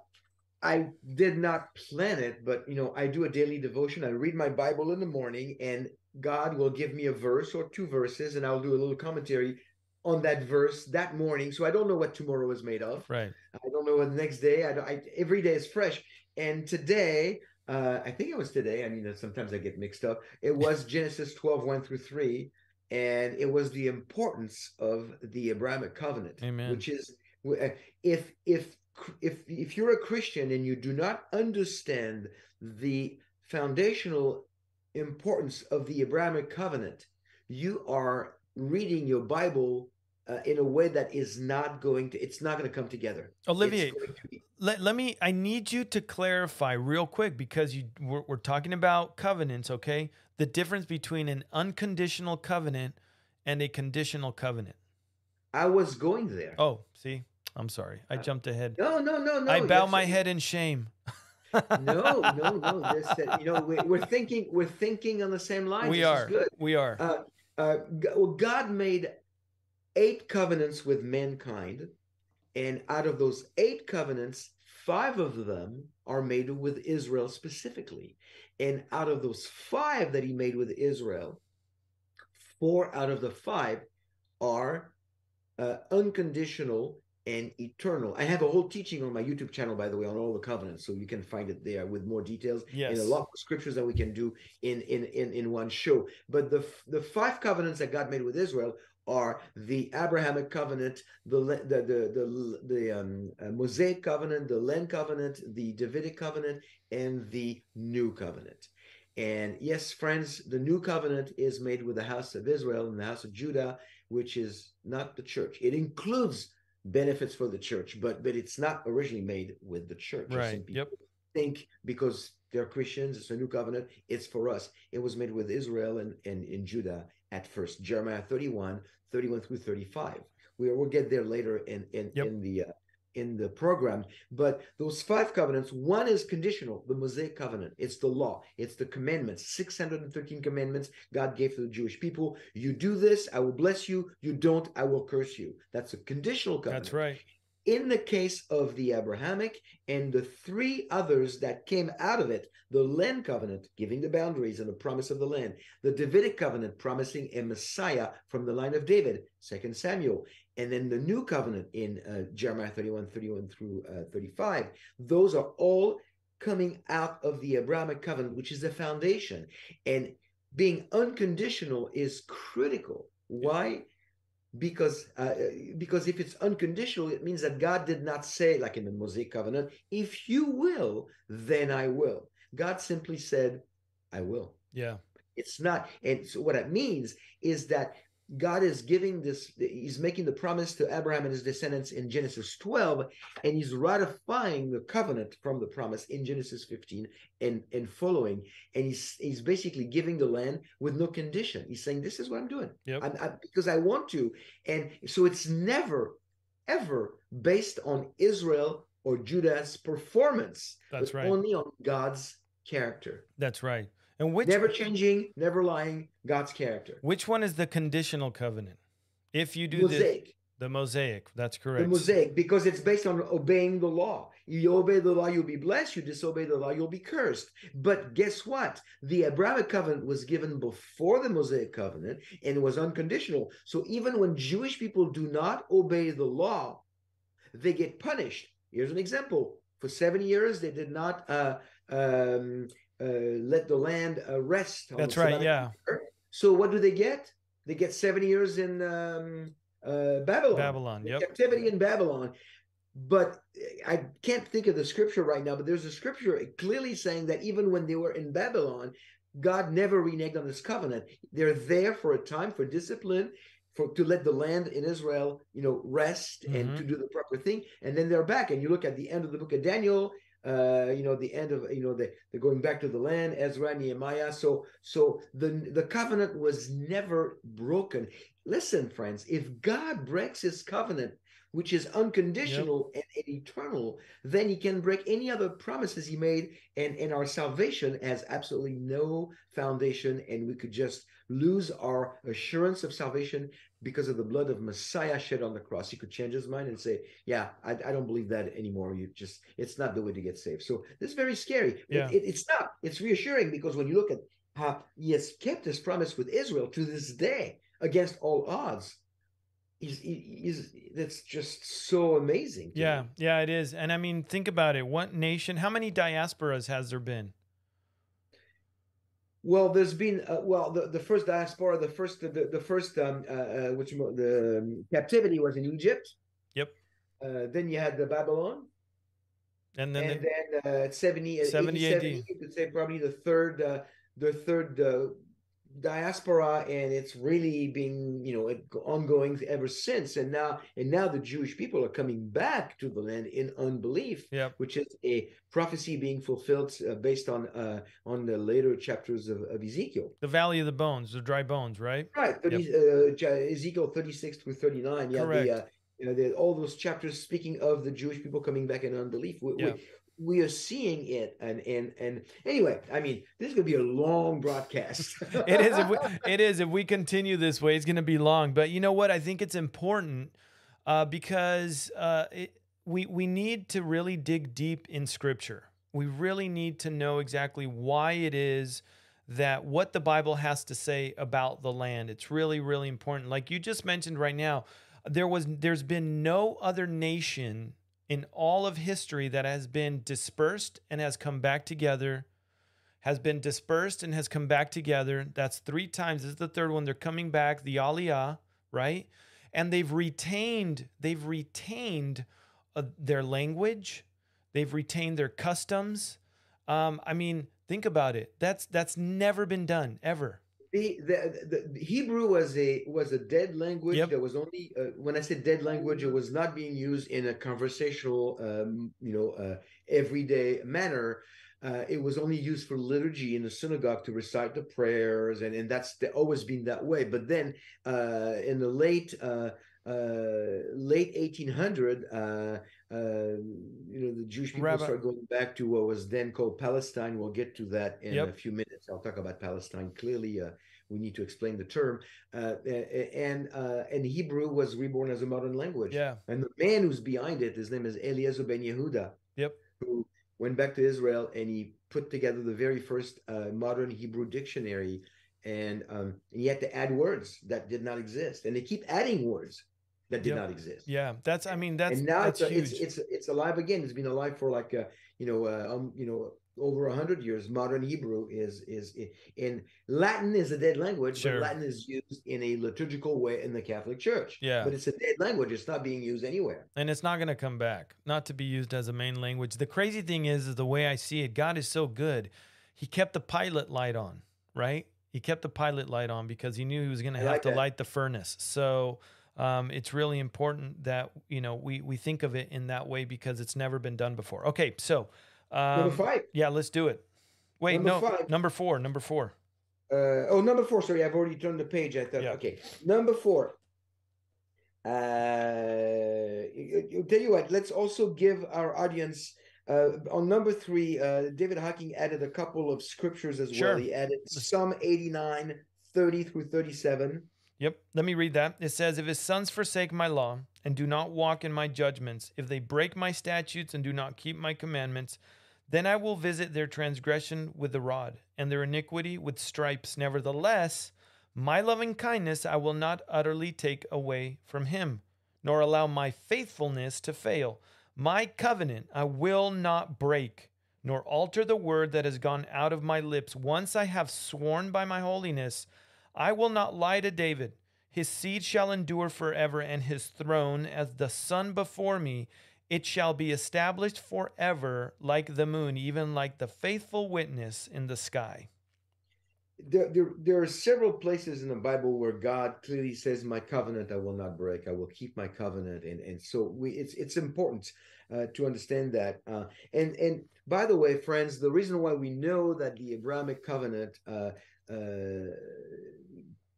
I did not plan it, but you know I do a daily devotion. I read my Bible in the morning, and God will give me a verse or two verses, and I'll do a little commentary on that verse that morning. So I don't know what tomorrow is made of. Right. I don't know what the next day. I, don't- I every day is fresh. And today, uh, I think it was today. I mean, sometimes I get mixed up. It was Genesis 12, 1 through 3. And it was the importance of the Abrahamic covenant, Amen. which is uh, if if if if you're a Christian and you do not understand the foundational importance of the Abrahamic covenant, you are reading your Bible uh, in a way that is not going to it's not going to come together. Olivier, to be- let, let me i need you to clarify real quick because you we're, we're talking about covenants okay? The difference between an unconditional covenant and a conditional covenant. I was going there. Oh see? I'm sorry. I jumped ahead. no no no no i bow my head in shame. No no no this, uh, you know we, we're thinking we're thinking on the same lines we This is are. good. We are. Uh, uh, well, God made eight covenants with mankind, and out of those eight covenants, five of them are made with Israel specifically. And out of those five that he made with Israel, four out of the five are uh, unconditional and eternal. I have a whole teaching on my YouTube channel, by the way, on all the covenants, so you can find it there with more details yes and a lot of scriptures that we can do in in in, in one show. But the the five covenants that God made with Israel are the Abrahamic covenant, the the the the, the um, uh, Mosaic covenant, the Land covenant, the Davidic covenant, and the New covenant. And yes, friends, the new covenant is made with the house of Israel and the house of Judah, which is not the church. It includes benefits for the church, but but it's not originally made with the church. right yep think because they're Christians, it's a new covenant, it's for us. It was made with Israel and, and in Judah at first. Jeremiah 31, 31 through 35. We will get there later in in, Yep. in the uh, in the program. But those five covenants, one is conditional, the Mosaic covenant. It's the law, it's the commandments, 613 commandments God gave to the Jewish people. You do this, I will bless you. You don't, I will curse you. That's a conditional covenant that's right in the case of the Abrahamic and the three others that came out of it the land covenant, giving the boundaries and the promise of the land, the Davidic covenant, promising a Messiah from the line of David, Second Samuel, and then the new covenant in uh, Jeremiah 31, 31 through uh, 35. Those are all coming out of the Abrahamic covenant, which is the foundation. And being unconditional is critical. Why? Because uh, because if it's unconditional it means that god did not say like in the mosaic covenant if you will then i will. God simply said i will. Yeah. It's not and so what that means is that god is giving this he's making the promise to abraham and his descendants in genesis 12 and he's ratifying the covenant from the promise in genesis 15 and and following. And he's he's basically giving the land with no condition. He's saying this is what i'm doing. Yep. I'm, I, because i want to. And so it's never ever based on israel or judah's performance That's right. only on god's character. That's right and which never changing, never lying, God's character. which one is the conditional covenant if you do this Mosaic, the mosaic that's correct the mosaic, because it's based on obeying the law. You obey the law, you'll be blessed. You disobey the law, you'll be cursed. But guess what? The Abrahamic covenant was given before the Mosaic covenant and it was unconditional. So even when Jewish people do not obey the law, they get punished. Here's an example: for seven years, they did not uh, um, let the land uh, rest. on That's right, yeah. So what do they get? They get seven years in um, uh, Babylon. babylon yep Captivity in Babylon. But I can't think of the scripture right now. But there's a scripture clearly saying that even when they were in Babylon, God never reneged on His covenant. They're there for a time for discipline, for to let the land in Israel, you know, rest and Mhm. to do the proper thing, and then they're back. And you look at the end of the book of Daniel, uh, you know, the end of you know, they, they're going back to the land, Ezra, Nehemiah. So so the the covenant was never broken. Listen, friends, if God breaks his covenant, which is unconditional and, and eternal, then he can break any other promises he made, and, and our salvation has absolutely no foundation, and we could just lose our assurance of salvation because of the blood of Messiah shed on the cross. He could change his mind and say, Yeah, I, I don't believe that anymore. You just it's not the way to get saved. So this is very scary. It- it- it's not, it's reassuring because when you look at how he has kept his promise with Israel to this day against all odds. He- he's that's just so amazing. yeah me. yeah it is and i mean think about it what nation how many diasporas has there been Well, there's been uh, well the, the first diaspora, the first the, the first um uh, uh which the um, captivity was in Egypt. Yep. Uh, then you had the Babylon, and then and the, then uh, 70, uh, 70 80, AD. you could say probably the third uh, the third uh, diaspora and it's really been you know ongoing ever since and now and now the jewish people are coming back to the land in unbelief Yep. which is a prophecy being fulfilled uh, based on uh, on the later chapters of, of ezekiel The valley of the bones, the dry bones, right? right 30, uh, ezekiel 36 through 39 yeah Correct. the uh, you know the, all those chapters speaking of the jewish people coming back in unbelief we, Yeah. we, we are seeing it and and and anyway i mean this is going to be a long broadcast it is. If we, it is. If we continue this way, it's going to be long. But you know what? I think it's important uh, because uh, it, we we need to really dig deep in Scripture. We really need to know exactly why it is that what the Bible has to say about the land. It's really really important. Like you just mentioned right now, there was there's been no other nation in all of history that has been dispersed and has come back together has been dispersed and has come back together. That's three times. This is the third one. They're coming back, the Aliyah, right? And they've retained, they've retained uh, their language, they've retained their customs. Um, I mean, think about it. That's that's never been done ever. The, the, the Hebrew was a was a dead language Yep. that was only uh, when I said dead language, it was not being used in a conversational, um, you know, uh, everyday manner. Uh, it was only used for liturgy in the synagogue to recite the prayers, and and that's the, always been that way. But then uh, in the late uh, uh, late 1800, uh, you know, the Jewish people Rabbi- started going back to what was then called Palestine. We'll get to that in Yep. a few minutes. I'll talk about Palestine clearly. Uh, we need to explain the term. Uh, and uh, and Hebrew was reborn as a modern language. Yeah. And the man who's behind it, his name is Eliezer ben Yehuda. Yep. Who went back to Israel and he put together the very first uh, modern Hebrew dictionary. And, um, and he had to add words that did not exist, and they keep adding words that did Yep. not exist. Yeah. That's. I mean, that's and now that's it's, a, huge. it's it's it's alive again. It's been alive for like uh, you know uh, um you know over a hundred years. Modern Hebrew is is in Latin is a dead language, Sure. but Latin is used in a liturgical way in the Catholic Church. Yeah. but it's a dead language. It's not being used anywhere. and it's not going to come back not to be used as a main language the crazy thing is is the way i see it god is so good he kept the pilot light on right he kept the pilot light on because he knew he was going to have like to that. light the furnace so um, it's really important that you know we we think of it in that way because it's never been done before okay so um, Number five. yeah let's do it wait Number no five. number four number four Uh, oh, number four. Sorry, I've already turned the page. I thought, Yeah. okay, number four. Uh, you- you- tell you what. Let's also give our audience uh, on number three. Uh, David Hocking added a couple of scriptures as Sure. well. He added Psalm 89, 30 through 37. Yep. Let me read that. It says, If his sons forsake my law and do not walk in my judgments, if they break my statutes and do not keep my commandments, then I will visit their transgression with the rod and their iniquity with stripes. Nevertheless, my loving kindness I will not utterly take away from him, nor allow my faithfulness to fail. My covenant I will not break, nor alter the word that has gone out of my lips. Once I have sworn by my holiness, I will not lie to David. His seed shall endure forever, and his throne as the sun before me. It shall be established forever, like the moon, even like the faithful witness in the sky. There, there, there are several places in the Bible where God clearly says, "My covenant I will not break. I will keep my covenant." And and so we, it's it's important uh, to understand that. Uh, and and by the way, friends, the reason why we know that the Abrahamic covenant uh, uh,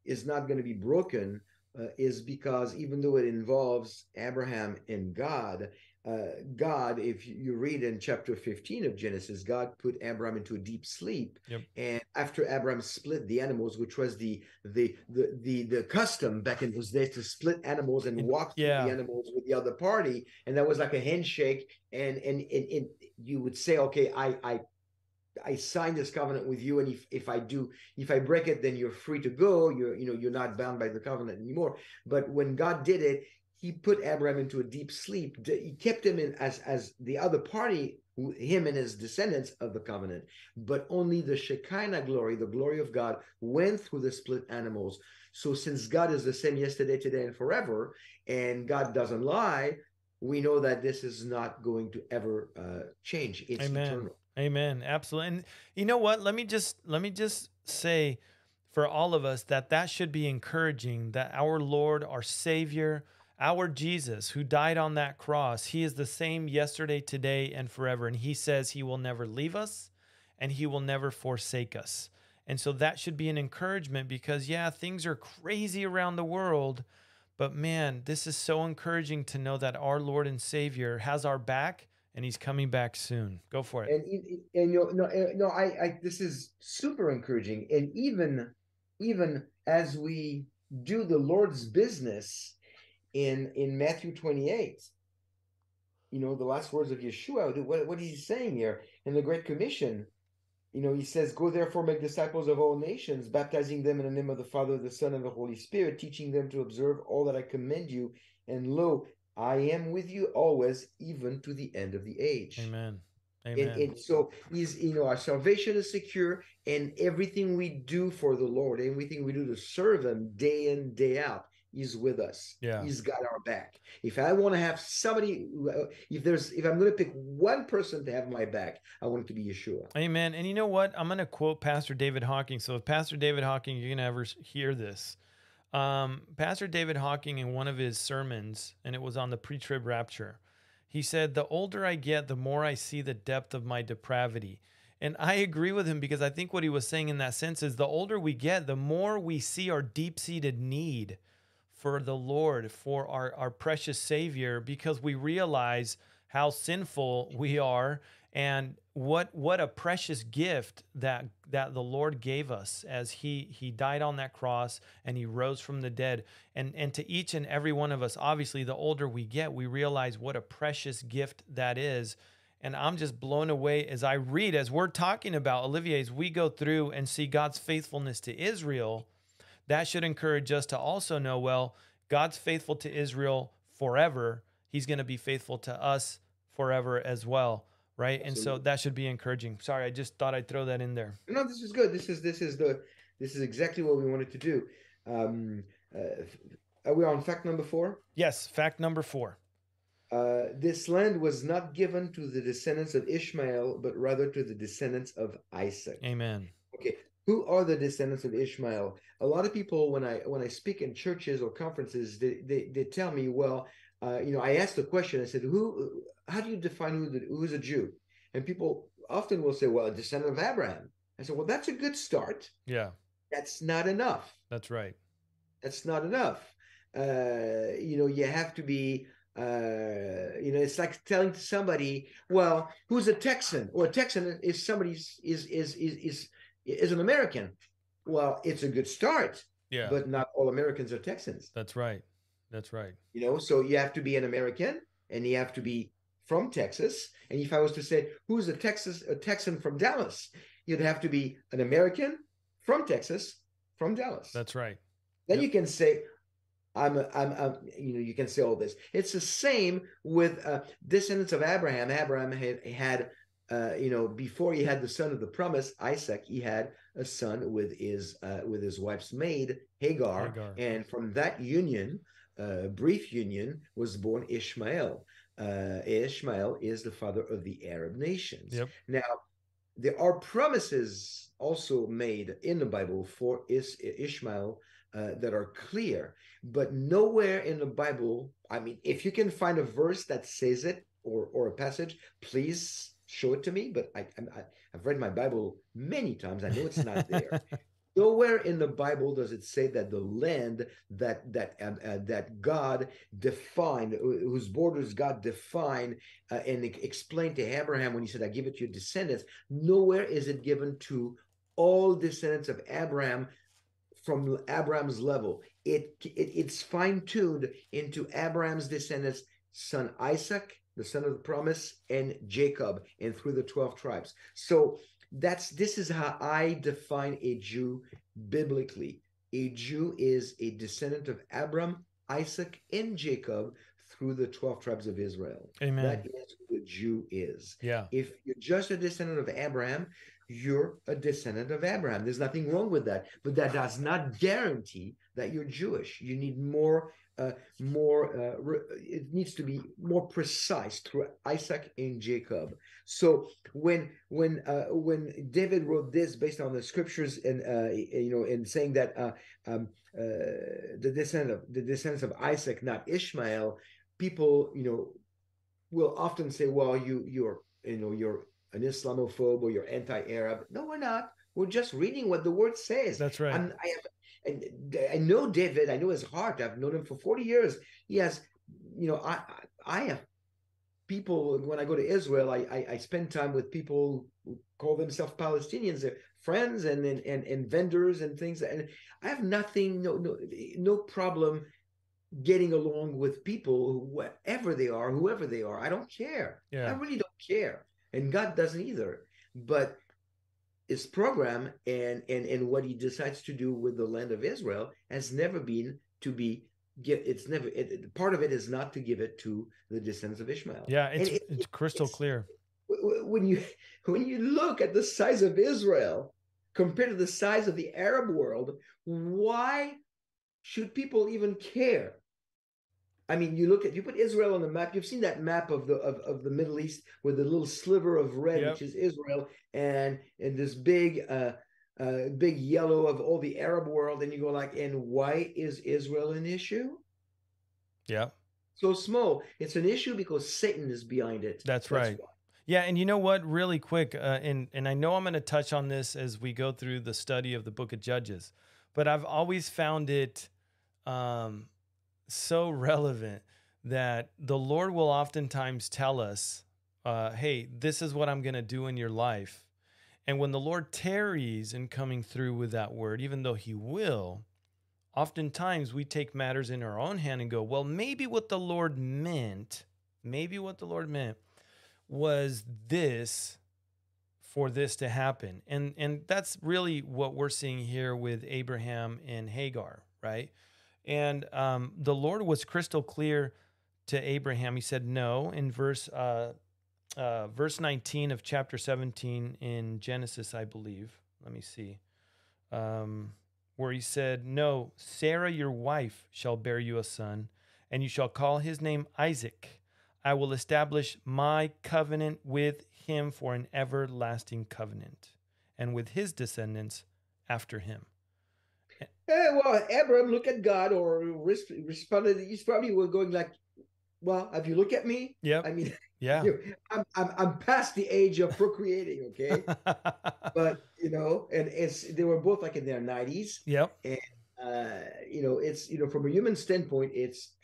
is not going to be broken uh, is because even though it involves Abraham and God, uh, God, if you- read in chapter 15 of Genesis, God put Abraham into a deep sleep. Yep. And after Abraham split the animals, which was the the the the, the custom back in those days to split animals and And- walk through yeah. the animals with the other party, and that was like a handshake. And and and, and you would say, okay, I I I signed this covenant with you, and if, if I do, if I break it, then you're free to go. You're you know you're not bound by the covenant anymore. But when God did it, He put Abraham into a deep sleep. He kept him in as as the other party, him and his descendants of the covenant. But only the Shekinah glory, the glory of God, went through the split animals. So since God is the same yesterday, today, and forever, and God doesn't lie, we know that this is not going to ever uh, change. It's Amen. eternal. Amen. Absolutely. And you know what? Let me just let me just say for all of us that that should be encouraging that our Lord, our Savior, our Jesus who died on that cross, he is the same yesterday, today, and forever. And he says he will never leave us and he will never forsake us. And so that should be an encouragement because, yeah, things are crazy around the world. But man, this is so encouraging to know that our Lord and Savior has our back and he's coming back soon. Go for it. And and you know, no, eh, no, I, I, this is super encouraging. And even, even as we do the Lord's business in in Matthew 28, you know, the last words of Yeshua, what, what is he saying here in the Great Commission? you know, he says, Go therefore, make disciples of all nations, baptizing them in the name of the Father, the Son, and the Holy Spirit, teaching them to observe all that I commend you. And lo, I am with you always, even to the end of the age. Amen. Amen. And, and so is you know our salvation is secure, and everything we do for the Lord, everything we do to serve Him day in day out, He's with us. Yeah. He's got our back. If I want to have somebody, if there's, if I'm going to pick one person to have my back, I want it to be Yeshua. Amen. And you know what? I'm going to quote Pastor David Hocking. So, if Pastor David Hocking, you're going to ever hear this. Um, Pastor David Hocking, in one of his sermons, and it was on the pre trib rapture, he said, The older I get, the more I see the depth of my depravity. And I agree with him because I think what he was saying in that sense is the older we get, the more we see our deep seated need for the Lord, for our, our precious Savior, because we realize how sinful we are and what what a precious gift that that the Lord gave us as he he died on that cross and he rose from the dead and and to each and every one of us obviously the older we get we realize what a precious gift that is and I'm just blown away as I read as we're talking about Olivier as we go through and see God's faithfulness to Israel that should encourage us to also know well, God's faithful to Israel forever. He's going to be faithful to us forever as well. Right. Absolutely. And so that should be encouraging. Sorry, I just thought I'd throw that in there. No, this is good. This is this is the this is exactly what we wanted to do. Um, uh, are we on fact number four? Yes, fact number four. Uh, this land was not given to the descendants of Ishmael, but rather to the descendants of Isaac. Amen. Okay, who are the descendants of Ishmael? A lot of people, when I when I speak in churches or conferences, they they, they tell me, well, uh, you know, I asked the question. I said, who? How do you define who the, who's a Jew? And people often will say, well, a descendant of Abraham. I said, well, that's a good start. Yeah, that's not enough. That's right. That's not enough. Uh, you know, you have to be uh, you know, it's like telling somebody, well, who's a Texan? Or a Texan is somebody's is is is is is an American. Well, it's a good start. Yeah. But not all Americans are Texans. That's right. That's right. You know, so you have to be an American and you have to be from Texas. And if I was to say who's a Texas a Texan from Dallas, you'd have to be an American from Texas from Dallas. That's right. Then yep. you can say I'm, a, I'm, I'm, you know, you can say all this. It's the same with uh, descendants of Abraham. Abraham had, had uh, you know, before he had the son of the promise, Isaac, he had a son with his uh, with his wife's maid Hagar, Hagar. and from that union, uh, brief union, was born Ishmael. Uh, Ishmael is the father of the Arab nations. Yep. Now, there are promises also made in the Bible for Is- Ishmael uh, that are clear, but nowhere in the Bible. I mean, if you can find a verse that says it or or a passage, please show it to me, but I, I, have read my Bible many times. I know it's not there. Nowhere in the Bible does it say that the land that that uh, uh, that God defined, whose borders God defined uh, and explained to Abraham when He said, "I give it to your descendants." Nowhere is it given to all descendants of Abraham from Abraham's level. It, it it's fine tuned into Abraham's descendants, son Isaac, the son of the promise, and Jacob, and through the 12 tribes. So that's this is how I define a Jew biblically. A Jew is a descendant of Abram, Isaac, and Jacob through the 12 tribes of Israel. Amen. That is who a Jew is. Yeah. If you're just a descendant of Abraham, you're a descendant of Abraham. There's nothing wrong with that. But that does not guarantee that you're Jewish. You need more uh, more. Uh, re- it needs to be more precise through Isaac and Jacob. So when when uh, when David wrote this based on the scriptures and uh, you know in saying that uh, um, uh, the descendant of the descendants of Isaac, not Ishmael, people you know will often say, well, you you're you know you're an Islamophobe or you're anti-Arab. No, we're not. We're just reading what the word says. That's right. And I have, and I know David. I know his heart. I've known him for forty years. He has, you know, I I have people when I go to Israel. I I, I spend time with people who call themselves Palestinians. They're friends and and and, and vendors and things. And I have nothing, no no no problem getting along with people whatever they are whoever they are i don't care Yeah. i really don't care and god doesn't either but his program and and and what he decides to do with the land of israel has never been to be get it's never it, part of it is not to give it to the descendants of ishmael Yeah, it's it- it's crystal it's- clear. When you when you look at the size of Israel compared to the size of the Arab world, why should people even care? I mean, you look at you put Israel on the map. You've seen that map of the of, of the Middle East with the little sliver of red, Yep. which is Israel, and and this big uh uh big yellow of all the Arab world, and you go like, and why is Israel an issue? Yeah. So small. It's an issue because Satan is behind it. That's right. why. Yeah, and you know what? Really quick, uh, and and I know I'm going to touch on this as we go through the study of the Book of Judges, but I've always found it um, so relevant that the Lord will oftentimes tell us, uh, "Hey, this is what I'm going to do in your life," and when the Lord tarries in coming through with that word, even though He will, oftentimes we take matters in our own hand and go, "Well, maybe what the Lord meant, maybe what the Lord meant." was this for this to happen and and that's really what we're seeing here with abraham and hagar right and um, the lord was crystal clear to abraham. He said no in verse uh, uh, verse 19 of chapter 17 in genesis i believe. Let me see. Um, where he said no sarah your wife shall bear you a son and you shall call his name isaac. I will establish my covenant with him for an everlasting covenant, and with his descendants after him. Eh, well, Abraham look at God or res- responded. He's probably were going like, "Well, have you look at me? yeah, I mean, Yeah. you- I'm, I'm I'm past the age of procreating, okay? but you know, and it's they were both like in their 90s. yep. And uh, you know, it's you know, from a human standpoint, it's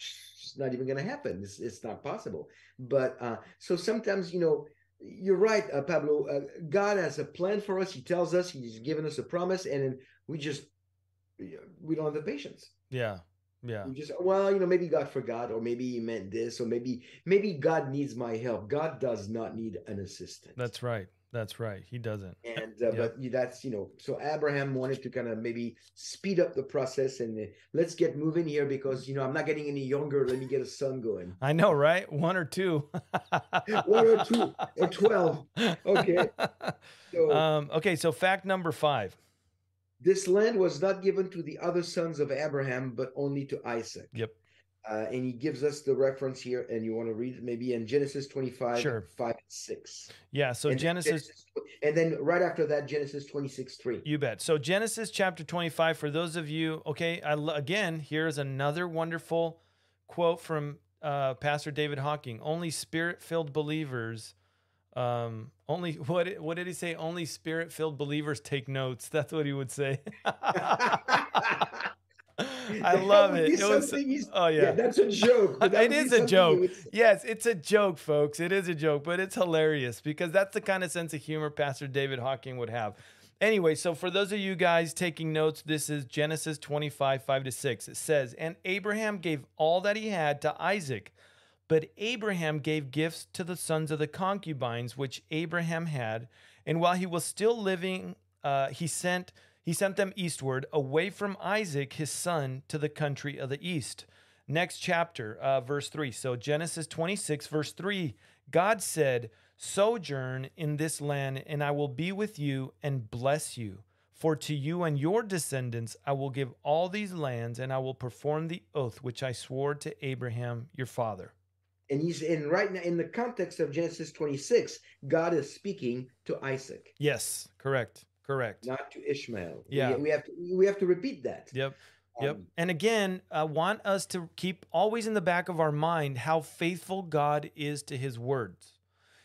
it's not even going to happen. It's it's not possible. But uh, so sometimes, you know, you're right, uh, Pablo. Uh, God has a plan for us. He tells us. He's given us a promise, and we just we don't have the patience. Yeah. Yeah. Just well, you know, maybe God forgot, or maybe He meant this, or maybe maybe God needs my help. God does not need an assistant. That's right. That's right. He doesn't. and uh, Yep. but that's you know, so Abraham wanted to kind of maybe speed up the process and uh, let's get moving here because you know I'm not getting any younger. Let me get a son going. I know, right? One or two. One or two or 12. Okay. So Um, okay. So fact number five. This land was not given to the other sons of Abraham, but only to Isaac. Yep. Uh, and he gives us the reference here, and you want to read maybe in Genesis 25, Sure. 5 and 6. Yeah. So And then Genesis. and then right after that, Genesis 26, 3. You bet. So Genesis chapter 25 for those of you, okay, I, again, here's another wonderful quote from uh, Pastor David Hocking. Only spirit-filled believers um only what did- what did he say? Only spirit-filled believers take notes. That's what he would say. I love it. It was Oh yeah. that's a joke. It is a joke. would. Yes, it's a joke, folks. It is a joke, but it's hilarious because that's the kind of sense of humor Pastor David Hocking would have. Anyway, so for those of you guys taking notes, this is Genesis 25, 5 to 6. It says, And Abraham gave all that he had to Isaac, but Abraham gave gifts to the sons of the concubines which Abraham had. And while he was still living, uh, he sent he sent them eastward, away from Isaac his son, to the country of the east. Next chapter, uh, verse 3. So Genesis 26, verse 3 God said, Sojourn in this land, and I will be with you and bless you. For to you and your descendants I will give all these lands, and I will perform the oath which I swore to Abraham your father. And he's in right now in the context of Genesis 26, God is speaking to Isaac, Yes, correct, correct. not to Ishmael. Yeah. we, we have to we have to repeat that. Yep. Yep. Um, And again, I want us to keep always in the back of our mind how faithful God is to his words.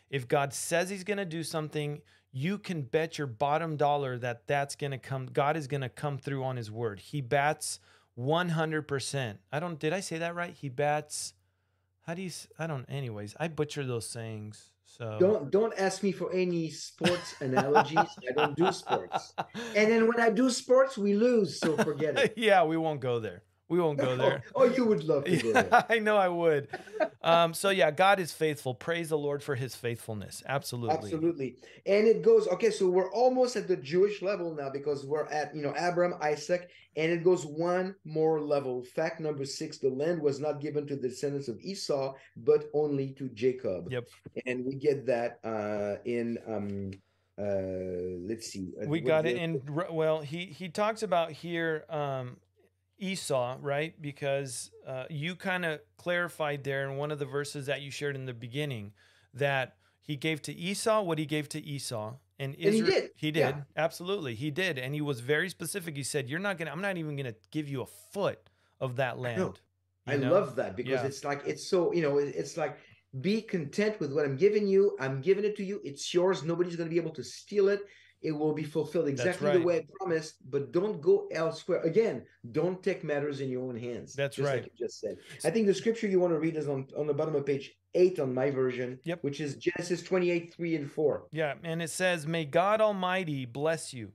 If God says he's going to do something, you can bet your bottom dollar that that's going to come God is going to come through on his word. He bats 100%. I don't did I say that right? He bats How do you s- I don't anyways. I butcher those sayings. So Don't don't ask me for any sports analogies. I don't do sports. And then when I do sports, we lose. So forget it. yeah, we won't go there. We won't go there. Oh, oh, you would love to go there. Yeah, I know I would. Um, so yeah, God is faithful. Praise the Lord for His faithfulness. Absolutely. Absolutely. And it goes, okay, so we're almost at the Jewish level now because we're at, you know, Abram, Isaac, and it goes one more level. Fact number six the land was not given to the descendants of Esau, but only to Jacob. Yep. And we get that uh, in, um, uh, let's see. uh, We got it in. Well, he he talks about here um, Esau, right? Because uh, you kind of clarified there in one of the verses that you shared in the beginning that he gave to Esau what he gave to Esau. And, And he did, He did. yeah. Absolutely. He did. And he was very specific. He said, You're not going to, I'm not even going to give you a foot of that land. I know? love that because Yeah. it's like it's so you know it's like be content with what I'm giving you. I'm giving it to you. It's yours. Nobody's going to be able to steal it. It will be fulfilled exactly the way I promised. But don't go elsewhere. Again, don't take matters in your own hands. That's just right. Like you just said. I think the scripture you want to read is on on the bottom of page eight on my version. Yep. Which is Genesis 28, three and four. Yeah, and it says, May God Almighty bless you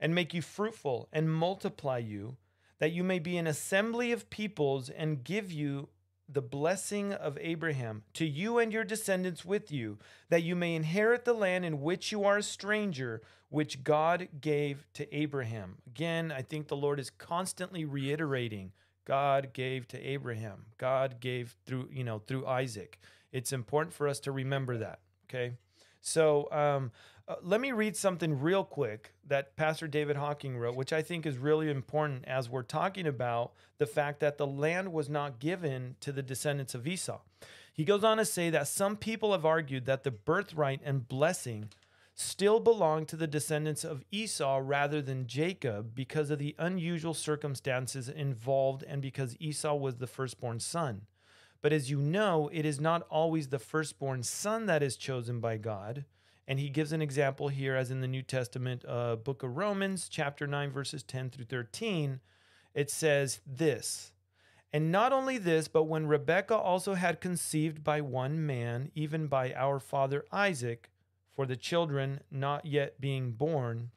and make you fruitful and multiply you, that you may be an assembly of peoples and give you the blessing of Abraham to you and your descendants with you, that you may inherit the land in which you are a stranger, which God gave to Abraham. Again, I think the Lord is constantly reiterating God gave to Abraham. God gave through, you know, through Isaac. It's important for us to remember that. Okay. So um, uh, let me read something real quick that Pastor David Hocking wrote, which I think is really important as we're talking about the fact that the land was not given to the descendants of Esau. He goes on to say that some people have argued that the birthright and blessing still belong to the descendants of Esau rather than Jacob because of the unusual circumstances involved and because Esau was the firstborn son. But as you know, it is not always the firstborn son that is chosen by God. And he gives an example here, as in the New Testament, uh, book of Romans, chapter 9, verses 10 through 13. It says this And not only this, but when Rebekah also had conceived by one man, even by our father Isaac, for the children not yet being born,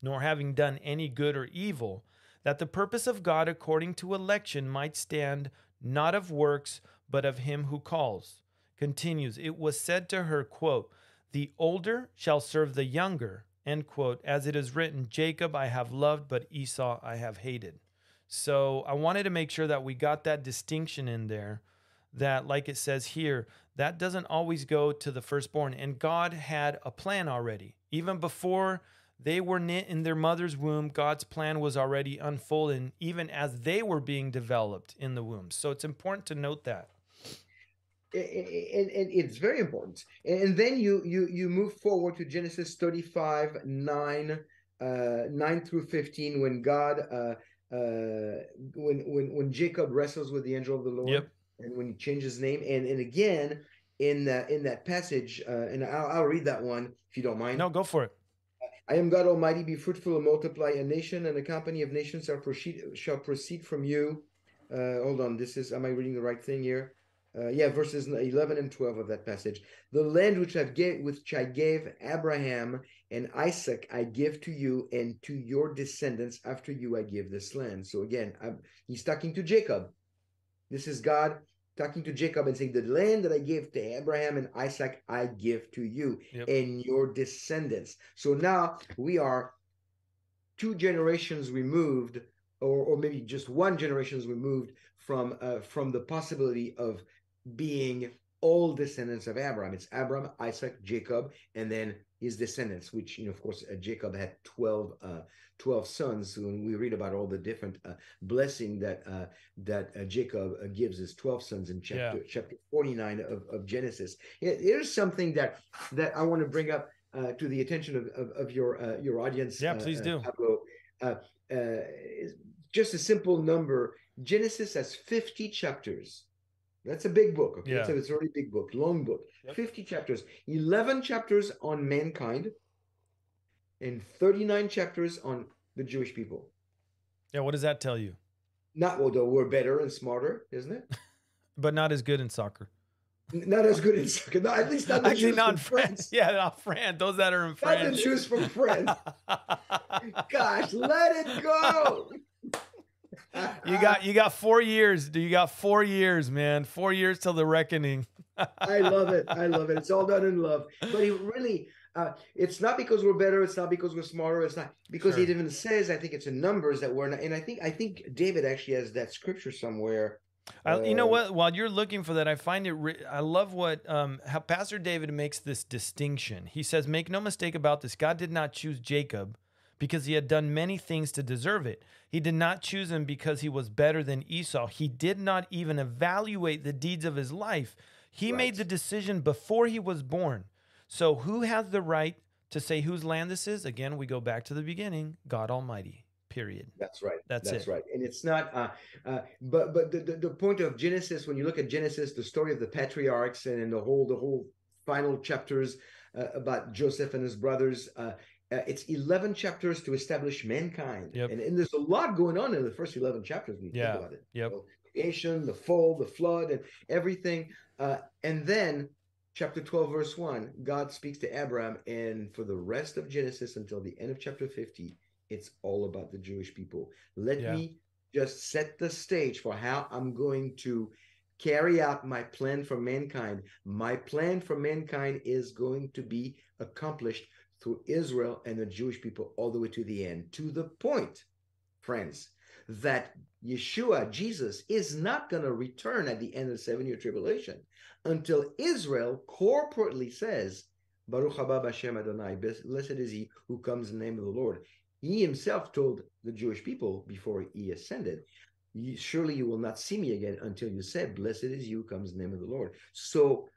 nor having done any good or evil, that the purpose of God according to election might stand not of works, but of him who calls. Continues, it was said to her, quote, The older shall serve the younger, end quote, as it is written, Jacob I have loved, but Esau I have hated. So I wanted to make sure that we got that distinction in there, that, like it says here, that doesn't always go to the firstborn. And God had a plan already. Even before they were knit in their mother's womb, God's plan was already unfolding, even as they were being developed in the womb. So it's important to note that. and, and, it's very important. And then you you you move forward to Genesis 35, 9, uh, 9 through 15, when God uh uh when when when Jacob wrestles with the angel of the Lord Yep. and when he changes his name. And and again in that in that passage, uh, and I'll, I'll read that one if you don't mind. No, go for it. I am God Almighty, be fruitful and multiply. A nation and a company of nations shall proceed, shall proceed from you. Uh, hold on, this is, am I reading the right thing here? Uh, yeah, verses 11 and 12 of that passage. The land which, I've gave, which I gave Abraham and Isaac, I give to you, and to your descendants after you, I give this land. So again, I'm, he's talking to Jacob. This is God talking to Jacob and saying, The land that I gave to Abraham and Isaac, I give to you Yep. and your descendants. So now we are two generations removed, or, or maybe just one generations removed from uh, from the possibility of being all descendants of Abraham. It's Abraham, Isaac, Jacob, and then his descendants, which you know, of course, uh, Jacob had 12, uh, 12 sons. So when we read about all the different uh, blessing that uh, that uh, Jacob uh, gives his twelve sons in chapter Yeah. chapter forty nine of, of Genesis, Here- here's something that that I want to bring up uh, to the attention of of, of your uh, your audience. Yeah, please do. Pablo. Uh, uh, just a simple number. Genesis has fifty chapters. That's a big book. Okay, Yeah. so it's a really big book, long book. Yep. 50 chapters, 11 chapters on mankind, and 39 chapters on the Jewish people. Yeah, what does that tell you? Not although we're better and smarter, isn't it? But not as good in soccer. Not as good in soccer. No, at least not the Actually, Jews not from in France. Yeah, not France. Those that are in France. Not the France. Jews from France. Gosh, let it go. You got you got four years. Do you got four years, man? Four years till the reckoning. I love it. I love it. It's all done in love. But he really, uh, it's not because we're better. It's not because we're smarter. It's not because Sure. he even says. I think it's in numbers that we're not. And I think I think David actually has that scripture somewhere. I, you know Uh, what? While you're looking for that, I find it. Re- I love what um, how Pastor David makes this distinction. He says, "Make no mistake about this. God did not choose Jacob because he had done many things to deserve it. He did not choose him because he was better than Esau. He did not even evaluate the deeds of his life. He made the decision before he was born. So, who has the right to say whose land this is? Again, we go back to the beginning. God Almighty. Period. That's right. That's That's it. right. And it's not. Uh, uh, but but the, the the point of Genesis, when you look at Genesis, the story of the patriarchs and, and the whole the whole final chapters uh, about Joseph and his brothers. Uh, uh, it's 11 chapters to establish mankind. Yep. And, and there's a lot going on in the first 11 chapters when you Yeah. think about it. Yep. So, creation, the fall, the flood, and everything. Uh, and then chapter 12, verse 1, God speaks to Abraham. And for the rest of Genesis until the end of chapter 50, it's all about the Jewish people. Let Yeah. me just set the stage for how I'm going to carry out my plan for mankind. My plan for mankind is going to be accomplished through Israel and the Jewish people all the way to the end, to the point, friends, that Yeshua, Jesus, is not going to return at the end of the seven year tribulation until Israel corporately says, Baruch haba Hashem Adonai, blessed is he who comes in the name of the Lord. He himself told the Jewish people before he ascended, Surely you will not see me again until you said, Blessed is you who comes in the name of the Lord. So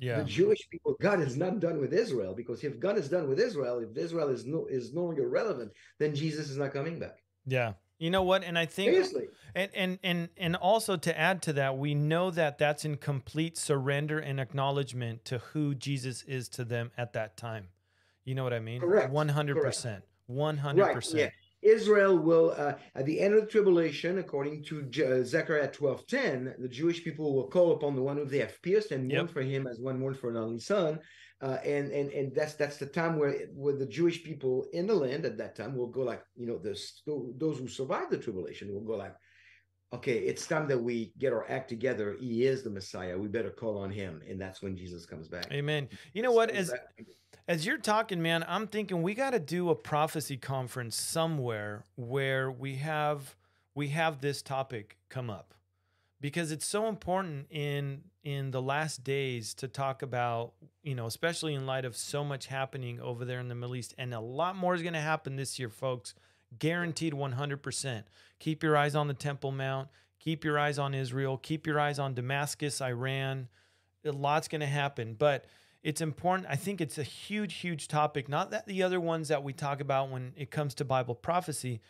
Yeah. the Jewish people, God is not done with Israel because if God is done with Israel, if Israel is no is no longer relevant, then Jesus is not coming back. Yeah. You know what? And I think Seriously. And and and and also to add to that, we know that that's in complete surrender and acknowledgement to who Jesus is to them at that time. You know what I mean? Correct. One hundred percent. One hundred Right. Yeah. Israel will, uh, at the end of the tribulation, according to Je- Zechariah twelve ten, the Jewish people will call upon the one who they have pierced and mourn Yep. for him as one mourns for an only son. Uh, and and and that's that's the time where where the Jewish people in the land at that time will go like you know the those who survived the tribulation will go like, okay, it's time that we get our act together. He is the Messiah. We better call on him, and that's when Jesus comes back. Amen. You know what? As as you're talking, man, I'm thinking we got to do a prophecy conference somewhere where we have we have this topic come up because it's so important in in the last days to talk about, you know, especially in light of so much happening over there in the Middle East and a lot more is going to happen this year, folks. Guaranteed 100%. Keep your eyes on the Temple Mount, keep your eyes on Israel, keep your eyes on Damascus, Iran. A lot's going to happen, but it's important. I think it's a huge, huge topic. Not that the other ones that we talk about when it comes to Bible prophecy,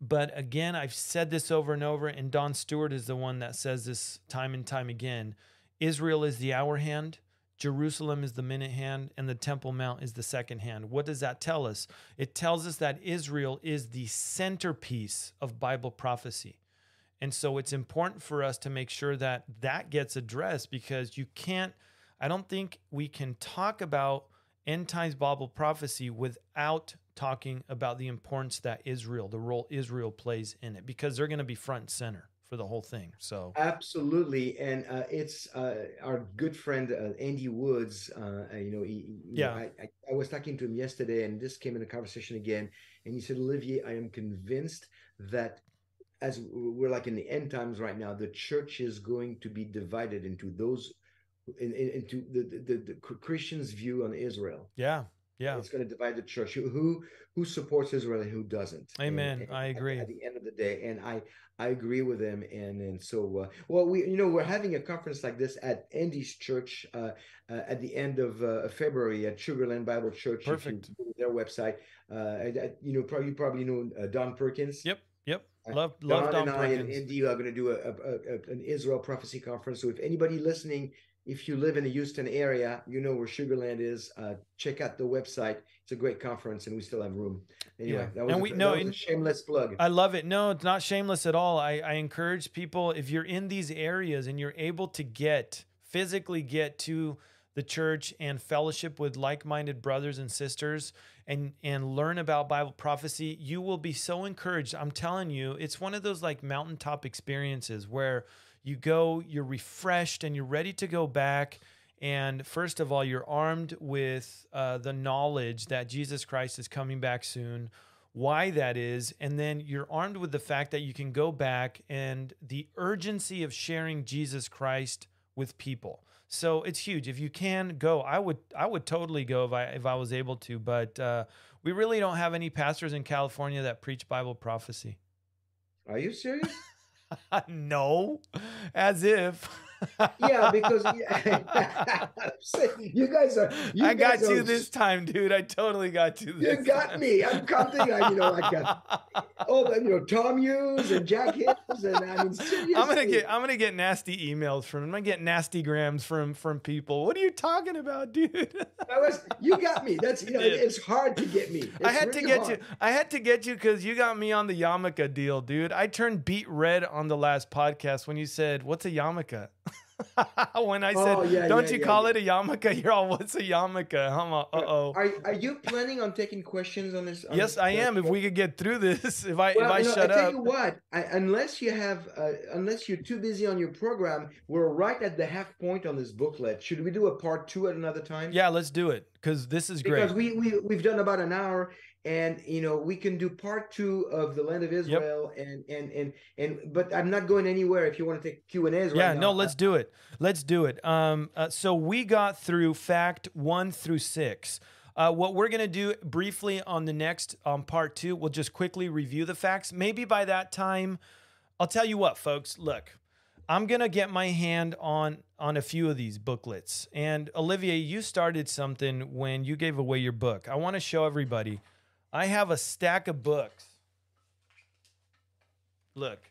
but again, I've said this over and over, and Don Stewart is the one that says this time and time again. Israel is the hour hand, Jerusalem is the minute hand, and the Temple Mount is the second hand. What does that tell us? It tells us that Israel is the centerpiece of Bible prophecy. And so it's important for us to make sure that that gets addressed because you can't, I don't think we can talk about end times Bible prophecy without talking about the importance that Israel, the role Israel plays in it, because they're going to be front and center for the whole thing. So, Absolutely, and uh, it's uh, our good friend uh, Andy Woods. Uh, you know, he, you know, Yeah. I, I, was talking to him yesterday, and this came in a conversation again. And he said, Olivier, I am convinced that as we're like in the end times right now, the church is going to be divided into those, into the, the the Christians' view on Israel. yeah, Yeah. It's going to divide the church. Who who, supports Israel and who doesn't. Amen. and I agree. At, the end of the day, and I I agree with him. And and so uh, well, we you know we're having a conference like this at Andy's church uh, uh, at the end of uh, February at Sugarland Bible Church. If you Perfect. their website. Uh, and, uh, you know, probably you probably know uh, Don Perkins. Yep. Yep. Love love Don and I and Perkins. Andy are going to do a, a, a- an Israel prophecy conference. So if anybody listening, if you live in the Houston area, you know where Sugarland is. Uh, check out the website. It's a great conference, and we still have room. Anyway, Yeah. that was, And a, we- that no, was a shameless plug. I love it. No, it's not shameless at all. I, I encourage people if you're in these areas and you're able to get physically get to the church and fellowship with like-minded brothers and sisters and and learn about Bible prophecy, you will be so encouraged. I'm telling you, it's one of those like mountaintop experiences where you go, you're refreshed and you're ready to go back. And first of all, you're armed with uh, the knowledge that Jesus Christ is coming back soon why that is, and then you're armed with the fact that you can go back and the urgency of sharing Jesus Christ with people. So it's huge. If you can go, I would I would totally go if I if I was able to. But uh, we really don't have any pastors in California that preach Bible prophecy. Are you serious? no, as if. Yeah, because yeah, you guys are. You I got guys you are- this time, dude. I totally got you. You got time. me. I'm counting. on, You know, like uh, a, oh, you know, Tom Hughes and Jack Hibbs, and I mean, seriously. I'm gonna get I'm gonna get nasty emails from I'm gonna get nasty grams from from people. What are you talking about, dude? That was you got me. That's you know, did. it's hard to get me. I It's had to get hard. you. I had to get you because you got me on the yarmulke deal, dude. I turned beet red on the last podcast when you said, "What's a yarmulke?" when I said, Oh, yeah, "Don't yeah, you yeah, call it a yarmulke?" You're all, "What's a yarmulke?" I'm all, "Uh oh." Are are you planning on taking questions on this? on Yes, this I am. If we could get through this, if I Well, if I know, shut I tell up, you what, I, unless you have, uh, unless you're too busy on your program, we're right at the half point on this booklet. Should we do a part two at another time? yeah, let's do it because this is great. because we, we we've done about an hour and you know we can do part two of the land of israel and and and and but i'm not going anywhere if you want to take q and a's right yeah, no, let's do it. Let's do it. Um, uh, so we got through fact one through six. Uh, what we're gonna do briefly on the next um, part two, we'll just quickly review the facts. Maybe by that time, I'll tell you what, folks. Look, I'm gonna get my hand on on a few of these booklets. And Olivier, you started something when you gave away your book. I want to show everybody. I have a stack of books. Look,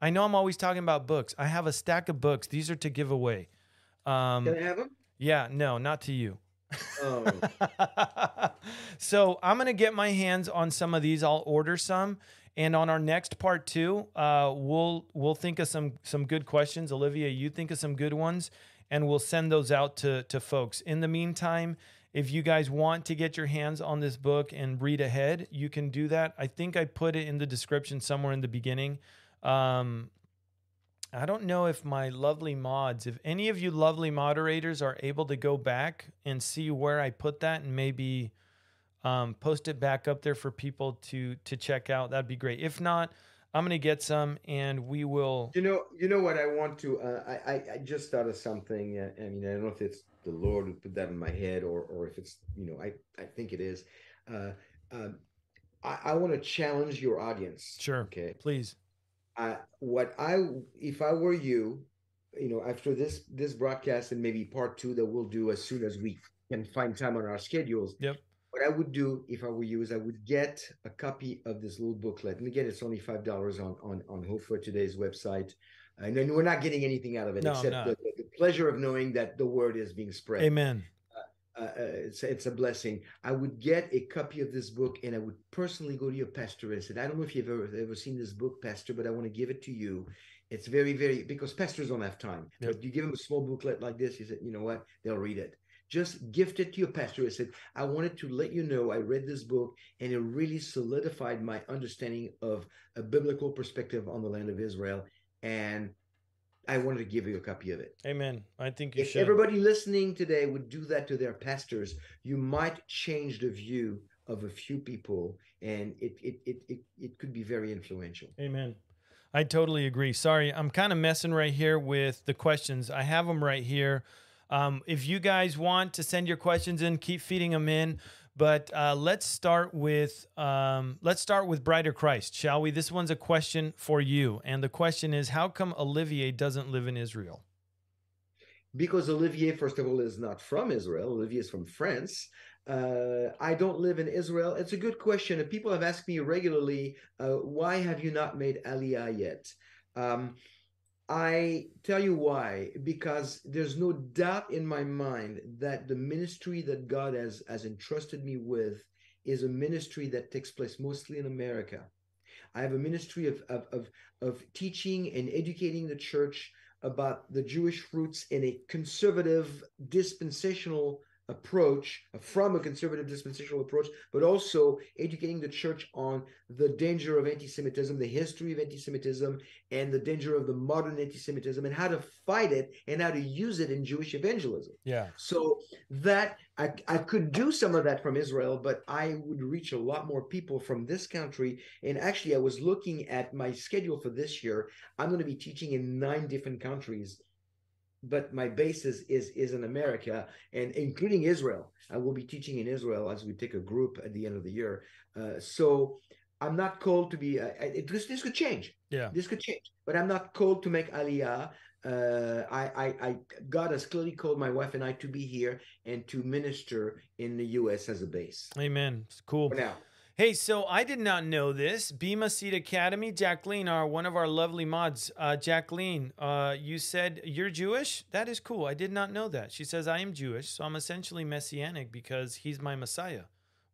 I know I'm always talking about books. I have a stack of books. These are to give away. Um, can i have them yeah, no, not to you. oh so I'm gonna get my hands on some of these. I'll order some, and on our next part two, uh, we'll we'll think of some some good questions. Olivia, you think of some good ones, and we'll send those out to to folks. In the meantime, if you guys want to get your hands on this book and read ahead, you can do that. I think I put it in the description somewhere in the beginning. Um, I don't know if my lovely mods, if any of you lovely moderators are able to go back and see where I put that and maybe um, post it back up there for people to to check out, that'd be great. If not, I'm gonna get some and we will. you know you know what i want to uh, I, I just thought of something uh, i mean i don't know if it's the lord who put that in my head or or if it's you know i i think it is uh um i i want to challenge your audience Sure, okay please. I what I if I were you, you know, after this this broadcast and maybe part two that we'll do as soon as we can find time on our schedules. Yep. What I would do if I were you is I would get a copy of this little booklet. And again, it's only five dollars on on on Hope for Today's website. And then we're not getting anything out of it No, except the, the pleasure of knowing that the word is being spread Amen. uh, uh, it's it's a blessing. I would get a copy of this book and I would personally go to your pastor and said, I don't know if you've ever ever seen this book, Pastor, but I want to give it to you. It's very very because pastors don't have time. Yep. But you give them a small booklet like this, you said, you know what? They'll read it. Just gift it to your pastor. I said, I wanted to let you know I read this book and it really solidified my understanding of a biblical perspective on the land of Israel. And I wanted to give you a copy of it. Amen. I think you If should. everybody listening today would do that to their pastors, you might change the view of a few people, and it it it it, it could be very influential. Amen. I totally agree. Sorry, I'm kind of messing right here with the questions. I have them right here. Um, if you guys want to send your questions in, keep feeding them in. But uh, let's start with um, let's start with Brighter Christ, shall we? This one's a question for you, and the question is: How come Olivier doesn't live in Israel? Because Olivier, first of all, is not from Israel. Olivier is from France. Uh, I don't live in Israel. It's a good question. People have asked me regularly, uh, why have you not made Aliyah yet? Um, I tell you why, because there's no doubt in my mind that the ministry that God has, has entrusted me with is a ministry that takes place mostly in America. I have a ministry of, of, of, of teaching and educating the church about the Jewish roots in a conservative dispensational approach uh, from a conservative dispensational approach but also educating the church on the danger of anti-semitism the history of anti-semitism and the danger of the modern anti-semitism and how to fight it and how to use it in jewish evangelism. Yeah. so that I, I could do some of that from israel but i would reach a lot more people from this country. And actually i was looking at my schedule for this year. I'm going to be teaching in nine different countries but my basis is is in America and including Israel. I will be teaching in Israel as we take a group at the end of the year. Uh, so I'm not called to be. Uh, it, this this could change. Yeah. This could change, but I'm not called to make aliyah. Uh, I, I, I, God has clearly called my wife and I to be here and to minister in the U.S. as a base. Amen. It's cool. For now, Hey, so I did not know this. Bema Seed Academy, Jacqueline, are one of our lovely mods. Uh, Jacqueline, uh, you said you're Jewish? That is cool. I did not know that. She says, I am Jewish, so I'm essentially messianic because he's my Messiah.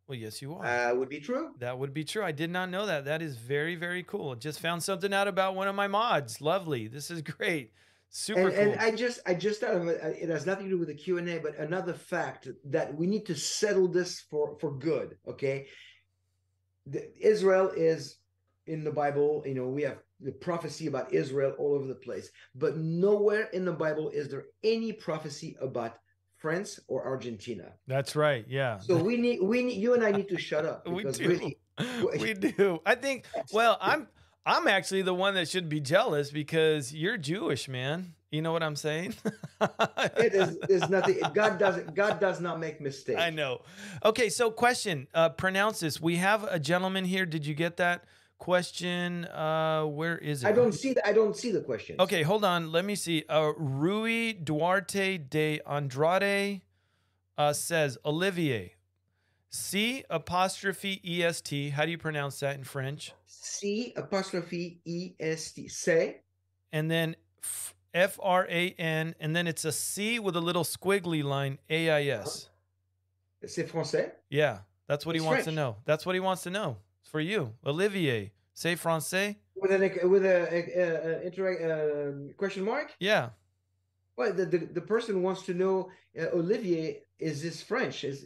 Well, yes, you are. uh, would be true. that would be true. I did not know that. That is very, very cool. Just found something out about one of my mods. Lovely. This is great. Super and, cool. and I just, I just thought of It has nothing to do with the Q and A, but another fact that we need to settle this for for good. Okay, the, Israel is in the Bible. You know, we have the prophecy about Israel all over the place, but nowhere in the Bible is there any prophecy about France or Argentina. That's right. Yeah. So we need, we need, you and I need to shut up we do. really, we do. I think. Well, I'm I'm actually the one that should be jealous because you're Jewish, man. You know what I'm saying? it is. There's nothing. God doesn't. God does not make mistakes. I know. Okay, so question. Uh, pronounce this. We have a gentleman here. Did you get that question? Uh, where is it? I don't see. The, I don't see the question. Okay, hold on. Let me see. Uh, Rui Duarte de Andrade uh, says Olivier. C apostrophe E S T. How do you pronounce that in French? C apostrophe E S T. Say. And then F R A N. And then it's a C with a little squiggly line A I S. C'est français. Yeah, that's what he It's wants to know. That's what he wants to know. It's for you, Olivier. Say français. With an with a, a, a, a um question mark. Yeah. Well, the, the the person wants to know uh, Olivier is this French? Is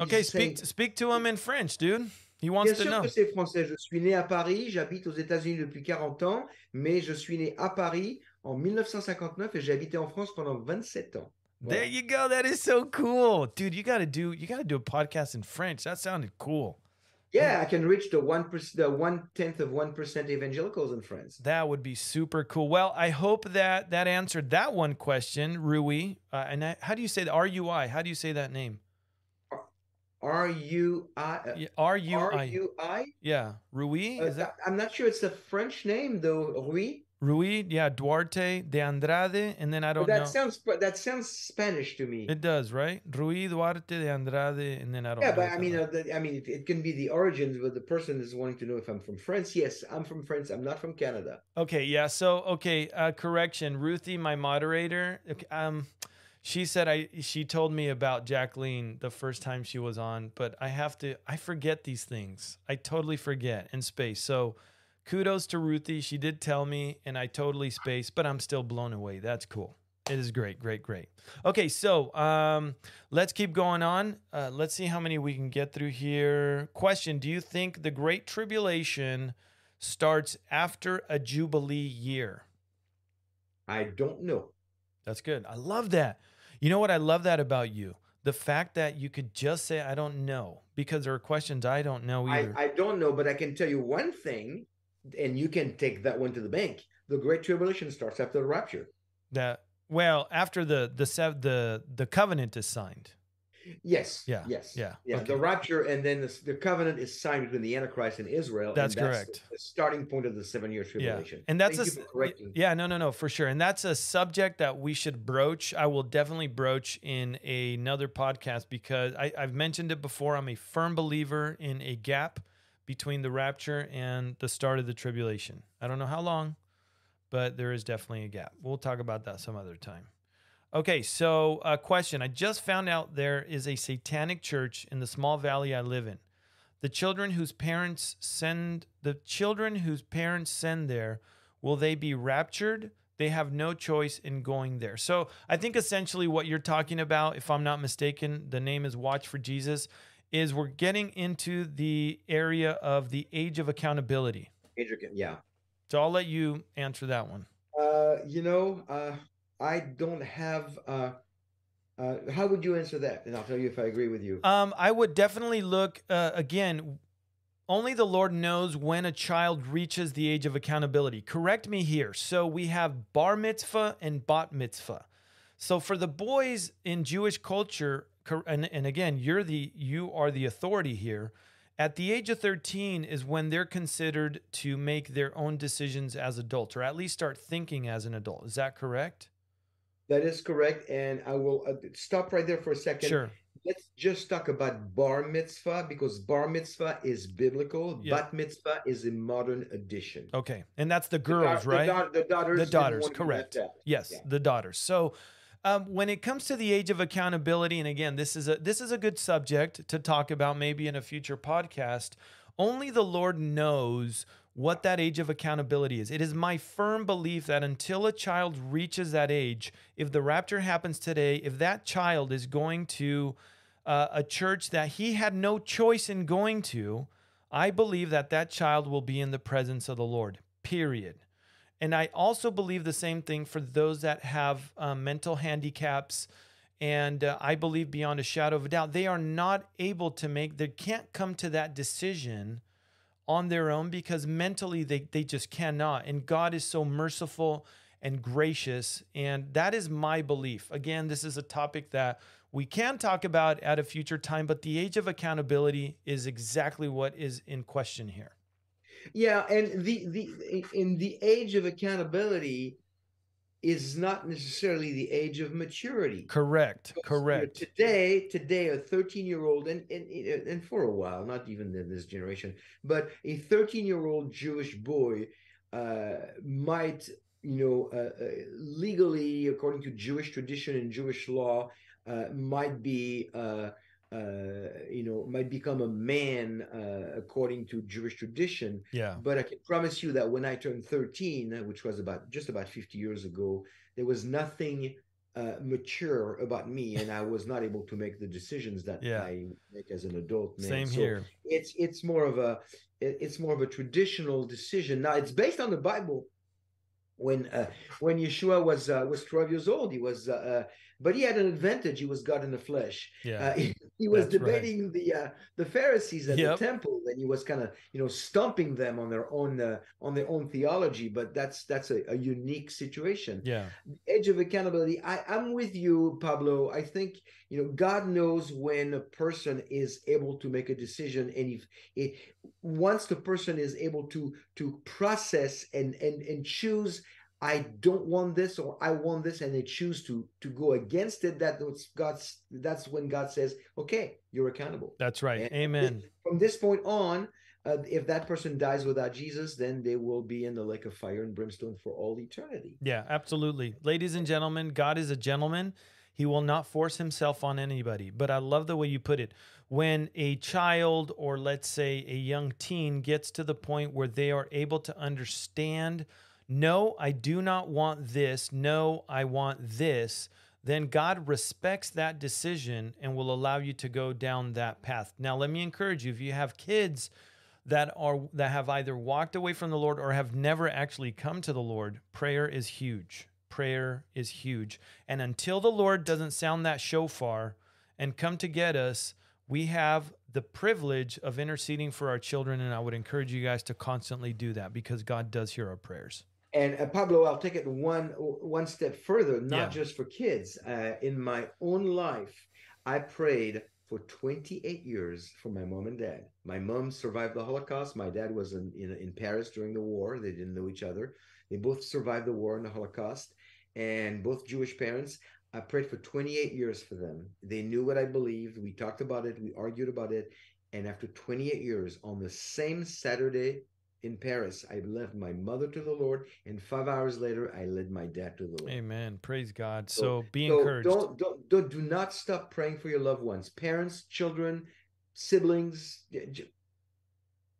Okay, speak speak to him in French, dude. He wants Bien to sûr know. que c'est français. Je suis né à Paris, j'habite aux États-Unis depuis 40 ans, mais je suis né à Paris en 1959 et j'ai habité en France pendant 27 ans. There you go. That is so cool, dude. You got to do you got to do a podcast in French. That sounded cool. Yeah, I can reach the one percent, the one tenth of one percent evangelicals in France. That would be super cool. Well, I hope that that answered that one question, Rui. Uh, and I, how do you say the R U I? How do you say that name? R U I R U R I. U I. Yeah, Rui. Is that I'm not sure it's a French name though, Rui. Rui? Yeah, Duarte de Andrade, and then I don't that know. sounds that sounds Spanish to me. It does, right? Rui Duarte de Andrade, and then I don't. Know. Yeah, but I mean, uh, the, I mean, it, it can be the origins, but the person is wanting to know if I'm from France. Yes, I'm from France. I'm not from Canada. Okay, yeah. So, okay, uh, correction. Ruthie, my moderator, um, she said I she told me about Jacqueline the first time she was on, but I have to I forget these things. I totally forget in space. So, kudos to Ruthie. She did tell me, and I totally spaced, but I'm still blown away. That's cool. It is great, great, great. Okay, so um, let's keep going on. Uh, let's see how many we can get through here. Question: Do you think the Great Tribulation starts after a Jubilee year? I don't know. That's good. I love that. You know what? I love that about you. The fact that you could just say, I don't know, because there are questions I don't know I, either. I don't know, but I can tell you one thing, and you can take that one to the bank. The Great Tribulation starts after the rapture. that Well, after the the sev- the the covenant is signed. Yes. Yeah, Yes. yeah, Yeah. okay. The rapture, and then the, the covenant is signed between the Antichrist and Israel. and That's the- correct. The, starting point of the seven-year tribulation. Yeah, and that's Thank a you for correcting. yeah, no, no, no, for sure, and that's a subject that we should broach. I will definitely broach in another podcast because I, I've mentioned it before. I'm a firm believer in a gap between the rapture and the start of the tribulation. I don't know how long, but there is definitely a gap. We'll talk about that some other time. Okay, so a question. I just found out there is a satanic church in the small valley I live in. The children whose parents send the children whose parents send there, will they be raptured? They have no choice in going there. So I think essentially what you're talking about, if I'm not mistaken, the name is Watch for Jesus, is we're getting into the area of the age of accountability. Intricate, Yeah. So I'll let you answer that one. Uh, you know, uh, I don't have. Uh, uh, how would you answer that? And I'll tell you if I agree with you. Um, I would definitely look uh, again. Only the Lord knows when a child reaches the age of accountability. Correct me here. So we have bar mitzvah and bat mitzvah. So for the boys in Jewish culture, and, and again, you're the you are the authority here. At the age of 13 is when they're considered to make their own decisions as adults, or at least start thinking as an adult. Is that correct? that is correct, and I will uh, stop right there for a second. Sure. Let's just talk about bar mitzvah because bar mitzvah is biblical. Yeah. Bat mitzvah is a modern addition. Okay. And that's the The girls, da- right? The, da- the daughters. The daughters, want to be correct. Yes, Yeah. the daughters. So um, when it comes to the age of accountability, and again, this is a this is a good subject to talk about maybe in a future podcast. Only the Lord knows what that age of accountability is. It is my firm belief that until a child reaches that age, if the rapture happens today, if that child is going to uh, a church that he had no choice in going to, I believe that that child will be in the presence of the Lord. Period. And I also believe the same thing for those that have um, mental handicaps. And uh, I believe beyond a shadow of a doubt, they are not able to make, they can't come to that decision on their own because mentally they, they just cannot. And God is so merciful and gracious. And that is my belief. Again, this is a topic that we can talk about at a future time, but the age of accountability is exactly what is in question here. Yeah, and the the in the age of accountability is not necessarily the age of maturity. Correct. Because, Correct. Today, today, a 13 year old, and, and and for a while, not even in this generation, but a 13 year old Jewish boy uh, might, you know, uh, uh, legally, according to Jewish tradition and Jewish law, uh, might be. Uh, you know, might become a man uh, according to Jewish tradition. Yeah. But I can promise you that when I turned 13, uh, which was about just about 50 years ago, there was nothing uh, mature about me, and I was not able to make the decisions that Yeah. I make as an adult man. Same So here. It's it's more of a it's more of a traditional decision. Now it's based on the Bible. When uh, when Yeshua was uh, was 12 years old, he was. Uh, uh, but he had an advantage. He was God in the flesh. Yeah. Uh, he, he was That's right. debating the uh, the Pharisees at Yep. the temple, and he was kind of you know stumping them on their own uh, on their own theology. But that's that's a, a unique situation. yeah. Edge of accountability. I, I'm with you, Pablo. I think you know God knows when a person is able to make a decision, and if it once the person is able to to process and and and choose I don't want this or I want this and they choose to to go against it that God's that's when God says okay you're accountable That's right. And Amen. from this point on uh, if that person dies without Jesus then they will be in the lake of fire and brimstone for all eternity Yeah, absolutely. Ladies and gentlemen, God is a gentleman. He will not force himself on anybody. But I love the way you put it. When a child or let's say a young teen gets to the point where they are able to understand, no, I do not want this. No, I want this. Then God respects that decision and will allow you to go down that path. Now, let me encourage you if you have kids that are that have either walked away from the Lord or have never actually come to the Lord, prayer is huge. Prayer is huge. And until the Lord doesn't sound that shofar and come to get us, we have the privilege of interceding for our children and I would encourage you guys to constantly do that because God does hear our prayers. And uh, Pablo, I'll take it one one step further, not Yeah. just for kids. Uh, in my own life, I prayed for 28 years for my mom and dad. My mom survived the Holocaust. My dad was in, in in Paris during the war. They didn't know each other. They both survived the war and the Holocaust, and both Jewish parents. I prayed for 28 years for them. They knew what I believed. We talked about it. We argued about it. And after 28 years, on the same Saturday in Paris, I left my mother to the Lord, and five hours later, I led my dad to the Lord. Amen. Praise God. So, So- be So encouraged. Don't, don't, don't, do not stop praying for your loved ones, parents, children, siblings.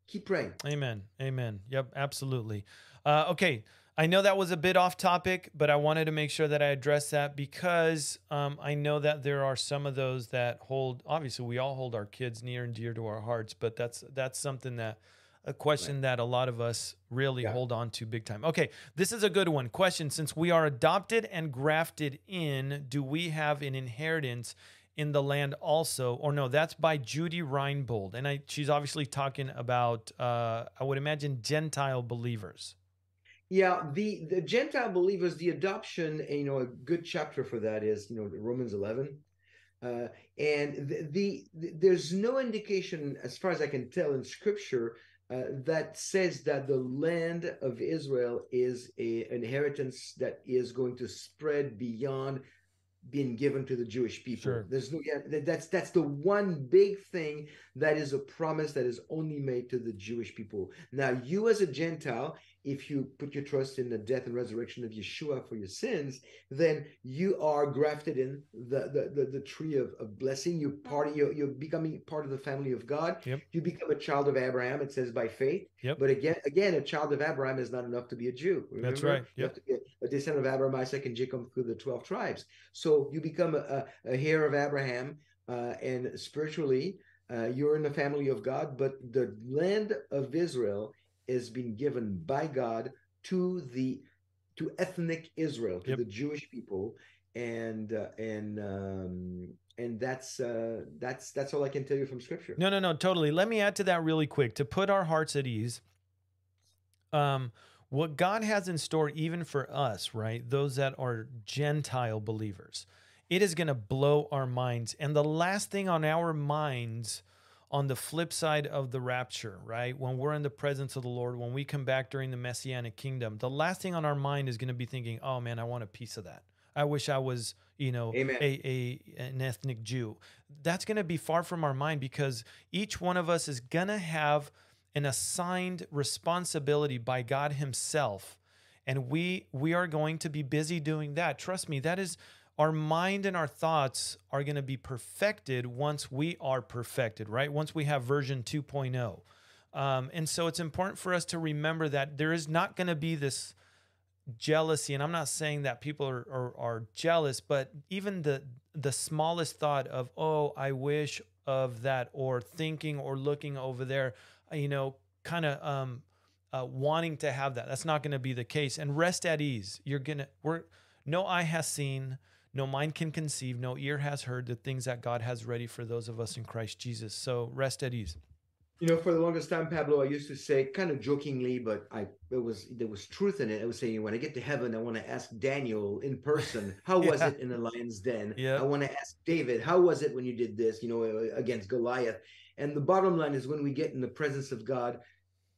Keep praying. Amen. Amen. Yep, absolutely. Uh, okay. I know that was a bit off topic, but I wanted to make sure that I addressed that because um, I know that there are some of those that hold. Obviously, we all hold our kids near and dear to our hearts, but that's that's something that a question that a lot of us really Yeah. hold on to big time. Okay, this is a good one. Question: Since we are adopted and grafted in, do we have an inheritance? in the land also or no that's by judy reinbold and i she's obviously talking about uh i would imagine gentile believers Yeah, the the Gentile believers, the adoption, you know, a good chapter for that is, you know, Romans 11. Uh, and the, the, the there's no indication, as far as I can tell in Scripture, uh, that says that the land of Israel is a inheritance that is going to spread beyond being given to the Jewish people. Sure. There's no yeah, that's that's the one big thing that is a promise that is only made to the Jewish people. Now, you as a Gentile, if you put your trust in the death and resurrection of Yeshua for your sins, then you are grafted in the the, the, the tree of, of blessing. You part you're, you're becoming part of the family of God. Yep. You become a child of Abraham. It says by faith. Yep. But again, again, a child of Abraham is not enough to be a Jew. That's Remember? right. You have to be a, descendant of Abraham, Isaac, and Jacob through the twelve tribes. So you become a, a, a heir of Abraham, uh, and spiritually, uh, you're in the family of God. But the land of Israel is being given by God to the to ethnic Israel, to Yep. the Jewish people, and uh, and um, and that's uh, that's that's all I can tell you from Scripture. no no no totally let me add to that really quick to put our hearts at ease um what god has in store even for us right those that are gentile believers it is going to blow our minds and the last thing on our minds on the flip side of the rapture, right? When we're in the presence of the Lord, when we come back during the messianic kingdom, the last thing on our mind is going to be thinking, "Oh man, I want a piece of that. I wish I was, you know, Amen. a, a an ethnic Jew." That's going to be far from our mind because each one of us is going to have an assigned responsibility by God himself and we we are going to be busy doing that. Trust me, that is our mind and our thoughts are going to be perfected once we are perfected, right? Once we have version 2.0. Um, and so it's important for us to remember that there is not going to be this jealousy. And I'm not saying that people are, are, are jealous, but even the, the smallest thought of, oh, I wish of that, or thinking or looking over there, uh, you know, kind of um, uh, wanting to have that. That's not going to be the case. And rest at ease. You're going to, we're, no eye has seen, no mind can conceive, no ear has heard the things that God has ready for those of us in Christ Jesus. So rest at ease. You know, for the longest time, Pablo, I used to say, kind of jokingly, but I it was there was truth in it. I was saying, when I get to heaven, I want to ask Daniel in person, how was it in the lion's den? Yeah. I want to ask David, how was it when you did this? You know, against Goliath. And the bottom line is, when we get in the presence of God,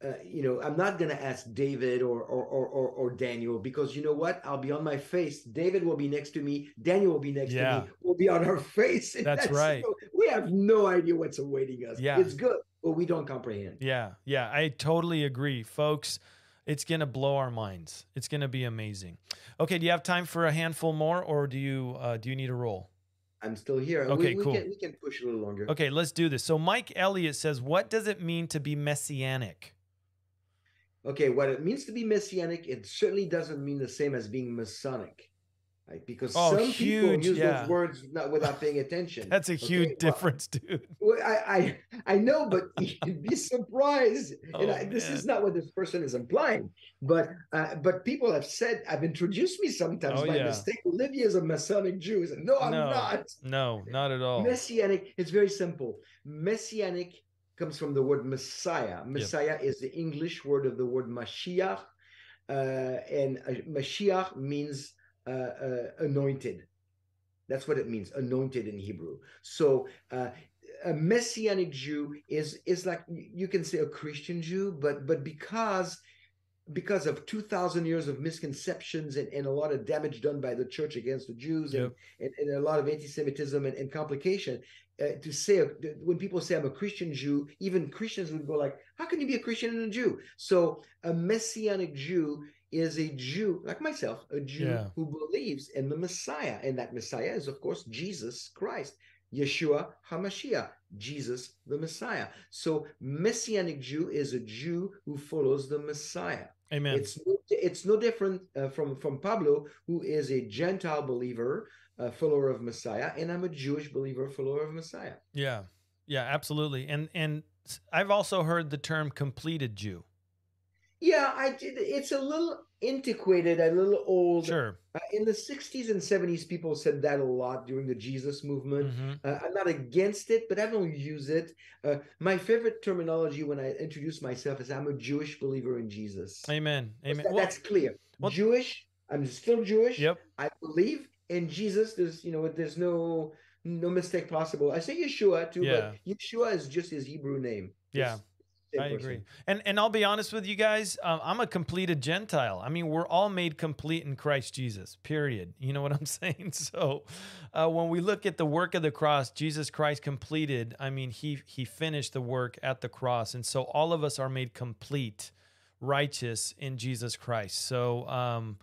uh, you know, I'm not going to ask David or, or or or or Daniel because you know what? I'll be on my face. David will be next to me. Daniel will be next Yeah. to me. We'll be on our face. And That's right. know, we have no idea what's awaiting us. Yeah. It's good, but we don't comprehend. Yeah, yeah, I totally agree, folks. It's going to blow our minds. It's going to be amazing. Okay, do you have time for a handful more or do you uh, do you need a roll? I'm still here. Okay, we, we cool. Can, we can push a little longer. Okay, let's do this. So Mike Elliott says, "What does it mean to be messianic?" Okay, what it means to be messianic, it certainly doesn't mean the same as being Masonic. Right? Because Oh, some people use yeah. those words not without paying attention. That's a Okay, huge well- difference, dude. Well, I, I I know, but you'd be surprised. and Oh, I, this is not what this person is implying. But uh, but people have said, I've introduced me sometimes Oh, by yeah. mistake. Olivia is a Masonic Jew. Said, no, I'm No. not. No, not at all. Messianic, it's very simple. Messianic comes from the word Messiah. Messiah is the English word of the word Mashiach. uh, and uh, Mashiach means uh, uh, anointed. That's what it means, anointed in Hebrew. So uh, a messianic Jew is is like you can say a Christian Jew, but but because because of 2000 years of misconceptions and, and a lot of damage done by the church against the jews and, Yep. and, and a lot of anti-semitism and, and complication uh, to say when people say i'm a christian jew even christians would go like how can you be a christian and a jew so a messianic jew is a jew like myself a jew Yeah. who believes in the messiah and that messiah is of course jesus christ yeshua hamashiach jesus the messiah so messianic jew is a jew who follows the messiah Amen. it's no, it's no different uh, from from Pablo, who is a Gentile believer, a follower of Messiah, and I'm a Jewish believer, follower of Messiah. yeah. Yeah, absolutely. And and I've also heard the term completed Jew. Yeah, I did. It's a little antiquated, a little old. Sure. Uh, in the 60s and 70s, people said that a lot during the Jesus movement. hmm Uh, I'm not against it, but I don't use it. Uh, my favorite terminology when I introduce myself is I'm a Jewish believer in Jesus. Amen. Amen. That- Well, that's clear. well- Jewish. I'm still Jewish. yep. I believe in Jesus. There's you know there's no no mistake possible. I say Yeshua too, Yeah. but Yeshua is just his Hebrew name. Yeah. I person. agree. And and I'll be honest with you guys, um, I'm a completed Gentile. I mean, we're all made complete in Christ Jesus. Period. You know what I'm saying? So, uh, when we look at the work of the cross, Jesus Christ completed. I mean, he he finished the work at the cross, and so all of us are made complete, righteous in Jesus Christ. So, um,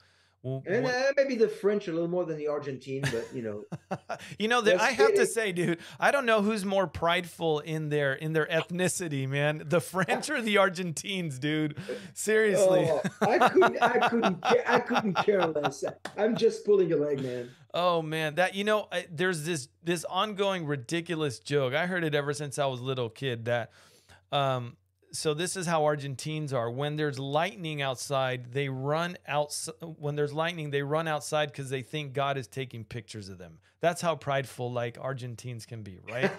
we'll- And uh, maybe the French a little more than the Argentine, but you know, you know that I have to say, dude, I don't know who's more prideful in their in their ethnicity, man. The French or the Argentines, dude. Seriously. oh, I couldn't, I couldn't, care, I couldn't care less. I'm just pulling your leg, man. Oh man, that you know, I, there's this this ongoing ridiculous joke. I heard it ever since I was a little kid. That, um, so this is how Argentines are. When there's lightning outside, they run out. When there's lightning, they run outside because they think God is taking pictures of them. That's how prideful like Argentines can be, right?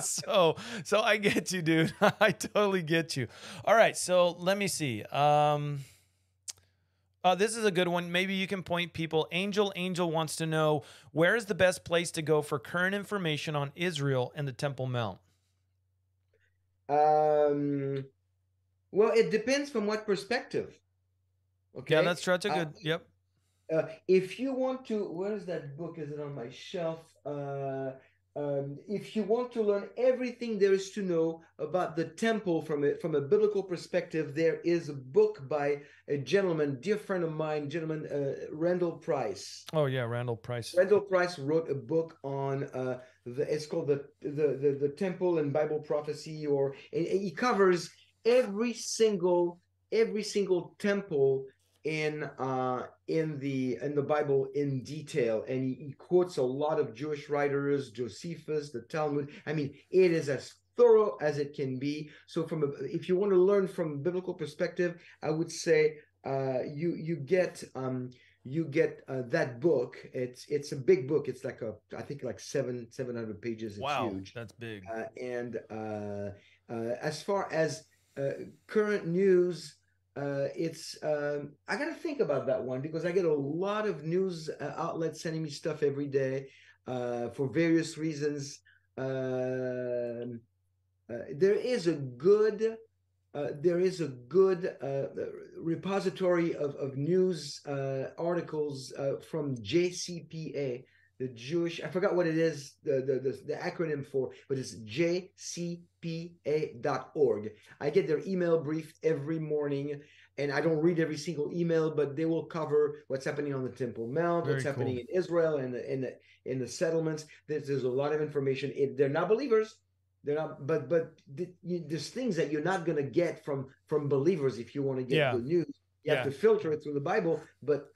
so so I get you, dude. I totally get you. All right, so let me see. Um, uh, this is a good one. Maybe you can point people. Angel Angel wants to know where is the best place to go for current information on Israel and the Temple Mount. Um, well, it depends from what perspective. Okay. Yeah, that's that's a Uh, good. Yep. uh, if you want to, where is that book? Is it on my shelf? Uh, um, if you want to learn everything there is to know about the temple from a from a biblical perspective, there is a book by a gentleman, dear friend of mine, gentleman uh, Randall Price. Oh yeah, Randall Price. Randall Price wrote a book on uh, the it's called the the the, the temple and Bible prophecy, or he covers every single every single temple in uh in the in the Bible in detail, and he, he quotes a lot of Jewish writers, Josephus, the Talmud. I mean, it is as thorough as it can be. So, from a, if you want to learn from biblical perspective, I would say uh, you you get um, you get uh, that book. It's it's a big book. It's like a I think like seven seven hundred pages. It's Wow, huge. that's big. Uh, and uh, uh, as far as uh, current news, uh, it's um, I got to think about that one because I get a lot of news uh, outlets sending me stuff every day uh, for various reasons. Um, uh, there is a good. Uh, there is a good uh, repository of, of news uh, articles uh, from JCPA, the Jewish, I forgot what it is, the, the, the, the acronym for, but it's jcpa.org. I get their email brief every morning, and I don't read every single email, but they will cover what's happening on the Temple Mount, what's Very happening in Israel and in the, in the settlements. There's, there's a lot of information. It, they're not believers. They're not, but but th- you, there's things that you're not going to get from from believers if you want to get Yeah. good news. You have to filter it through the Bible, but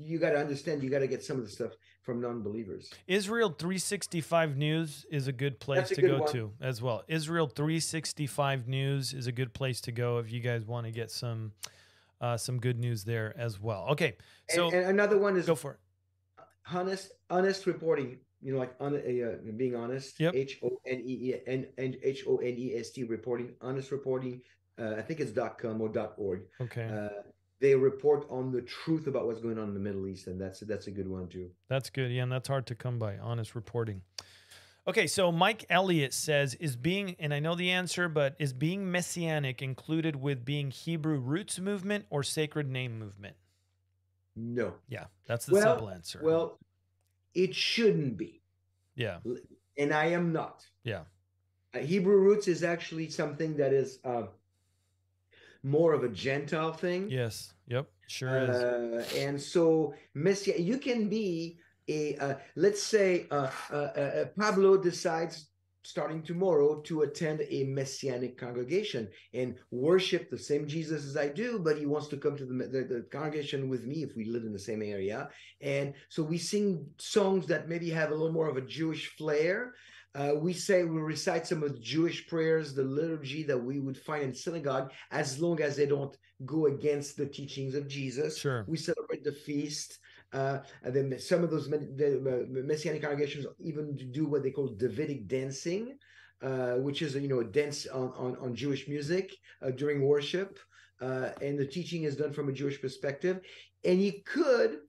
you got to understand you got to get some of the stuff from non-believers. Israel 365 News is a good place a to good go one. to as well. Israel 365 News is a good place to go if you guys want to get some uh, some good news there as well. Okay, so and, and another one is go for it. honest honest reporting. You know, like on, uh, being honest. Yep. H O N E E N and H O N E S T reporting. Honest reporting. Uh, I think it's dot com or dot org. Okay. Uh, they report on the truth about what's going on in the Middle East, and that's that's a good one too. That's good. Yeah, and that's hard to come by. Honest reporting. Okay, so Mike Elliott says, "Is being and I know the answer, but is being messianic included with being Hebrew roots movement or sacred name movement?" No. Yeah, that's the well, simple answer. Well, it shouldn't be, yeah, and I am not. yeah, Uh, Hebrew roots is actually something that is uh, more of a Gentile thing. yes, yep, sure is. Uh, and so Messiah, you can be a uh, let's say uh, uh, uh, Pablo decides starting tomorrow to attend a messianic congregation and worship the same Jesus as I do, but he wants to come to the, the, the congregation with me if we live in the same area. And so we sing songs that maybe have a little more of a Jewish flair. Uh, we say we recite some of the Jewish prayers, the liturgy that we would find in synagogue, as long as they don't go against the teachings of Jesus. Sure. We celebrate the feast. Uh, and then some of those uh, messianic congregations even do what they call Davidic dancing, uh, which is you know a dance on on, on Jewish music uh, during worship, uh, and the teaching is done from a Jewish perspective. And you could,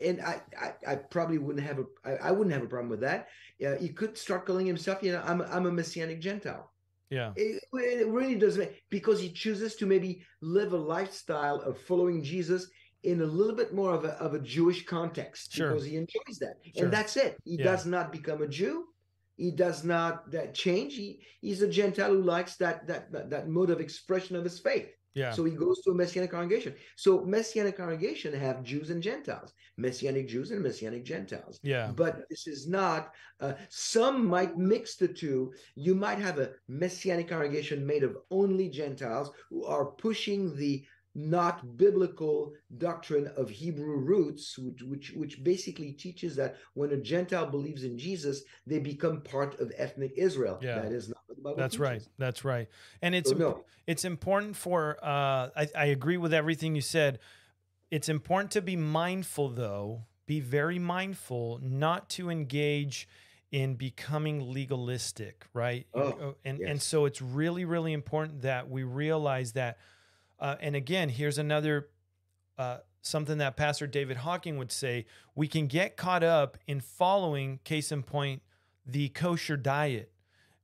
and I I, I probably wouldn't have a I, I wouldn't have a problem with that. Uh, he could start calling himself, you know, I'm a, I'm a messianic Gentile. Yeah, It, it really doesn't because he chooses to maybe live a lifestyle of following Jesus in a little bit more of a, of a Jewish context Sure. because he enjoys that. Sure. And that's it. He Yeah. does not become a Jew. He does not that change. He, he's a Gentile who likes that, that that that mode of expression of his faith. yeah, So he goes to a Messianic congregation. So Messianic congregation have Jews and Gentiles, Messianic Jews and Messianic Gentiles yeah, but this is not uh, some might mix the two you might have a messianic congregation made of only gentiles who are pushing the not biblical doctrine of hebrew roots which which, which basically teaches that when a gentile believes in jesus they become part of ethnic israel. Yeah. that is not what the bible that's right, that's right. And it's So no. it's important for uh I, I agree with everything you said. It's important to be mindful though be very mindful not to engage in becoming legalistic right? Oh, and and so it's really really important that we realize that uh, and again here's another uh, something that pastor david hocking would say we can get caught up in following case in point the kosher diet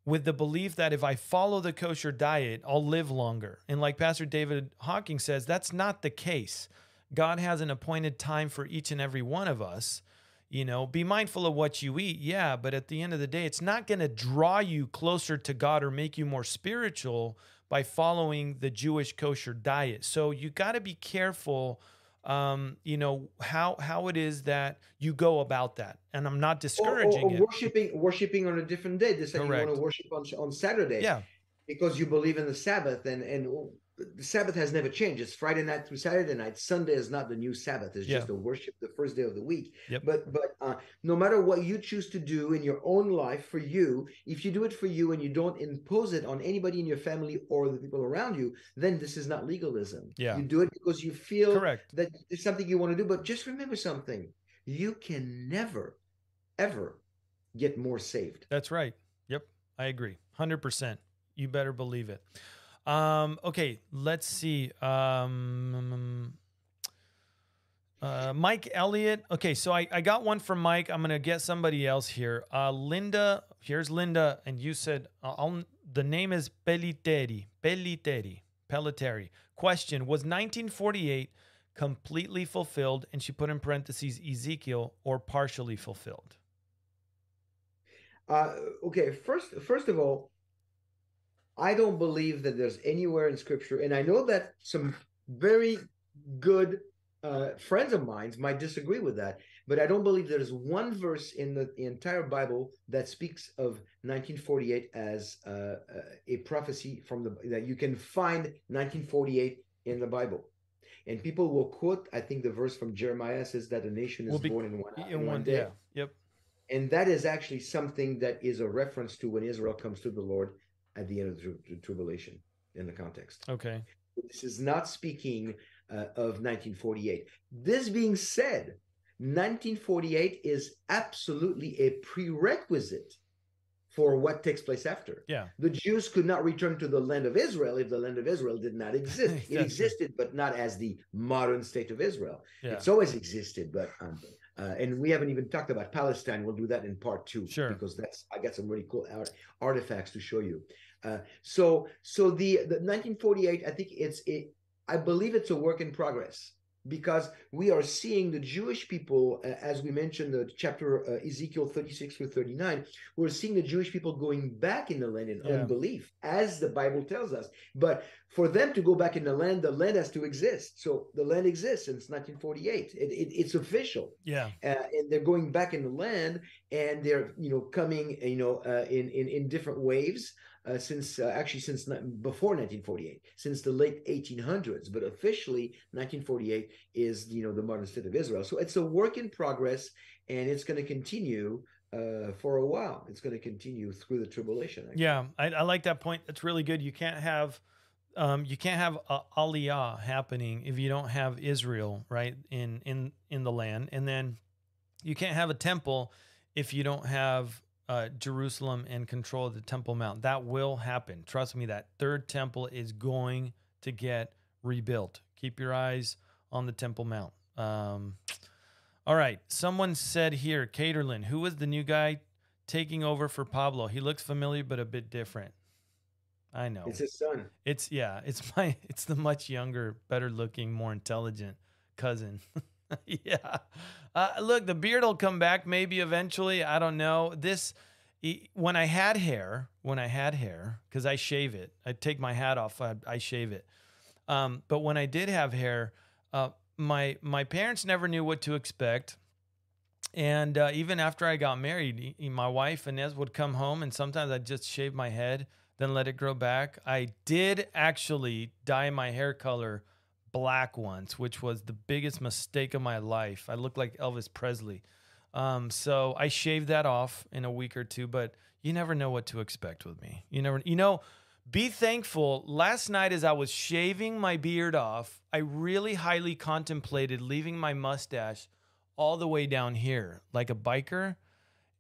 with the belief that if I follow the kosher diet, I'll live longer. And like Pastor David Hocking says, that's not the case. God has an appointed time for each and every one of us. You know, be mindful of what you eat, yeah, but at the end of the day, it's not going to draw you closer to God or make you more spiritual by following the Jewish kosher diet. So you got to be careful um, you know, how how it is that you go about that. And I'm not or, or- discouraging or it. worshiping worshiping on a different day they say you want to worship on, on saturday Yeah, because you believe in the Sabbath and and the Sabbath has never changed. It's Friday night through Saturday night. Sunday is not the new Sabbath. It's Yeah. just a worship the first day of the week. Yep. But but uh, no matter what you choose to do in your own life for you, if you do it for you and you don't impose it on anybody in your family or the people around you, then this is not legalism. Yeah. You do it because you feel correct. that it's something you want to do. But just remember something: you can never, ever get more saved. That's right. Yep, I agree. 100%. You better believe it. Um, okay, let's see. Um, uh, Mike Elliott. Okay, so I, I got one from Mike. I'm to get somebody else here. Uh, Linda, here's Linda. And you said, uh, I'll, the name is Peliteri. Peliteri. Pelleteri. Question Was 1948 completely fulfilled? And she put in parentheses Ezekiel or partially fulfilled? Uh, okay, first first of all, I don't believe that there's anywhere in Scripture, and I know that some very good uh, friends of mine might disagree with that, but I don't believe there's one verse in the entire Bible that speaks of 1948 as uh, uh, a prophecy from the that you can find 1948 in the Bible. And people will quote, I think the verse from Jeremiah says that a nation is Will be- born in one, In in one one, day. yeah. Yep. And that is actually something that is a reference to when Israel comes to the Lord at the end of the tri- tri- tribulation in the context. Okay. This is not speaking uh, of 1948. This being said, 1948 is absolutely a prerequisite for what takes place after. Yeah. The Jews could not return to the land of Israel if the land of Israel did not exist. It existed, but not as the modern state of Israel. Yeah. It's always existed, but um, uh, and we haven't even talked about Palestine. We'll do that in part two, Sure. because that's I got some really cool art, artifacts to show you. Uh, so so the the 1948, I think it's it. I believe it's a work in progress because we are seeing the Jewish people, uh, as we mentioned, the chapter uh, Ezekiel 36 through 39, we're seeing the Jewish people going back in the land in Yeah. unbelief, as the Bible tells us. But for them to go back in the land, the land has to exist. So the land exists since 1948. It, it, it's official Yeah. uh, and they're going back in the land and they're you know coming you know uh, in, in in different waves uh, since uh, actually since before 1948 since the late 1800s but officially 1948 is you know the modern state of israel so it's a work in progress and it's going to continue uh, for a while it's going to continue through the tribulation. Yeah, I, I like that point. That's really good. You can't have, um, you can't have aliyah happening if you don't have Israel right in in in the land, and then you can't have a temple if you don't have uh, Jerusalem and control of the Temple Mount. That will happen. Trust me. That third temple is going to get rebuilt. Keep your eyes on the Temple Mount. Um, all right. Someone said here, Caterlin, who was the new guy taking over for Pablo. He looks familiar but a bit different. I know. it's his son It's yeah, it's my it's the much younger, better looking, more intelligent cousin. yeah. Uh, look, the beard will come back maybe eventually. I don't know. This when I had hair, when I had hair, because I shave it, I take my hat off, I, I shave it. Um, but when I did have hair, uh, my my parents never knew what to expect. And uh, even after I got married, my wife Inez would come home, and sometimes I'd just shave my head, then let it grow back. I did actually dye my hair color black once, which was the biggest mistake of my life. I looked like Elvis Presley. Um, so I shaved that off in a week or two, but you never know what to expect with me. You never, you know, be thankful. Last night, as I was shaving my beard off, I really highly contemplated leaving my mustache all the way down here, like a biker.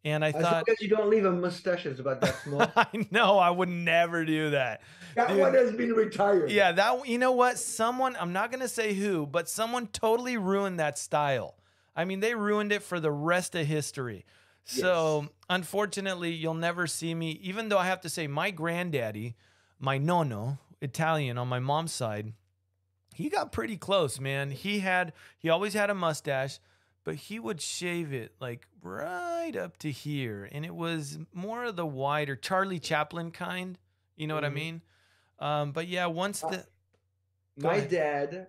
And I as thought, as you don't leave a mustache it's about that small I know I would never do that. that Dude. one has been retired Yeah, that you know what? Someone I'm not gonna say who, but someone totally ruined that style. I mean, they ruined it for the rest of history. So Yes. unfortunately, you'll never see me. Even though I have to say, my granddaddy, my nono, Italian on my mom's side, he got pretty close, man. He had he always had a mustache, but he would shave it like right up to here, and it was more of the wider Charlie Chaplin kind. You know what I Mhm. mean? Um, but yeah, once Uh, the Go my ahead. dad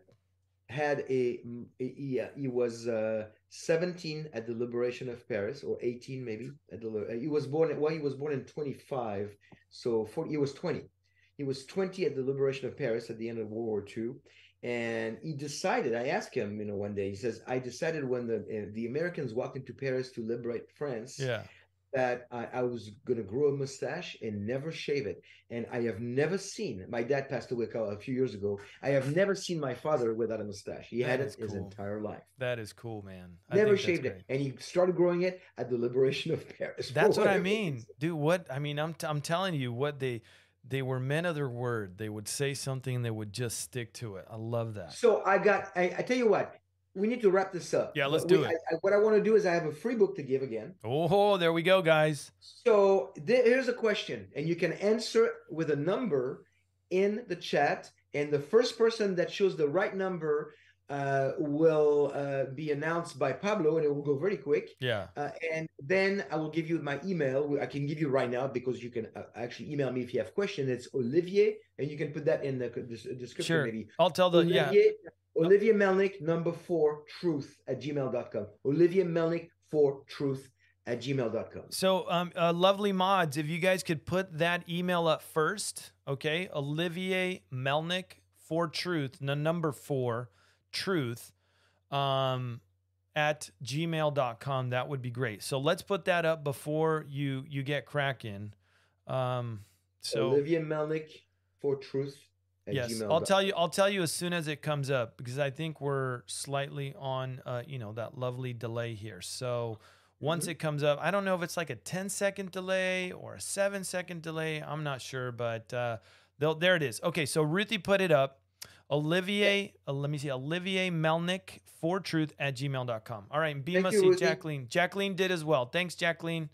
had a mm, he, he was uh, 17 at the liberation of paris or 18 maybe at the he was born well he was born in 25 so 40, he was 20 he was 20 at the liberation of paris at the end of world war ii and he decided i asked him you know one day he says i decided when the uh, the americans walked into paris to liberate france yeah, that I, I was going to grow a mustache and never shave it. And I have never seen my dad passed away a few years ago. I have never seen my father without a mustache. He That had it his entire life. that is cool, man. I Never shaved it. And he started growing it at the liberation of Paris. That's what I mean, dude. What I mean, I'm t- I'm telling you, what they they were men of their word. They would say something and they would just stick to it. I love that. So I got, I, I tell you what, we need to wrap this up. Yeah, let's do we- it. I, I, what I want to do is I have a free book to give again. Oh, there we go, guys. So there, here's a question, and you can answer with a number in the chat. And the first person that shows the right number uh, will uh, be announced by Pablo, and it will go very quick. Yeah, Uh, and then I will give you my email. I can give you right now because you can uh, actually email me if you have questions. It's Olivier, and you can put that in the description sure. maybe. I'll tell the yeah. Olivier, Olivier Melnick, number four, truth at gmail.com. Olivier Melnick, for truth at gmail.com. So, um, uh, lovely mods, if you guys could put that email up first, okay? Olivier Melnick for truth, the number four, truth, um, at gmail.com. That would be great. So let's put that up before you you get cracking. Um, so Olivier Melnick for truth at yes, gmail. I'll tell you. I'll tell you as soon as it comes up because I think we're slightly on, uh, you know, that lovely delay here. So Once it comes up, I don't know if it's like a 10 second delay or a seven second delay. I'm not sure, but uh, there it is. Okay, so Ruthie put it up. Olivier, uh, let me see, Olivier Melnick for truth at gmail.com. All right, B Thank must you, see. Jacqueline. Jacqueline did as well. Thanks, Jacqueline.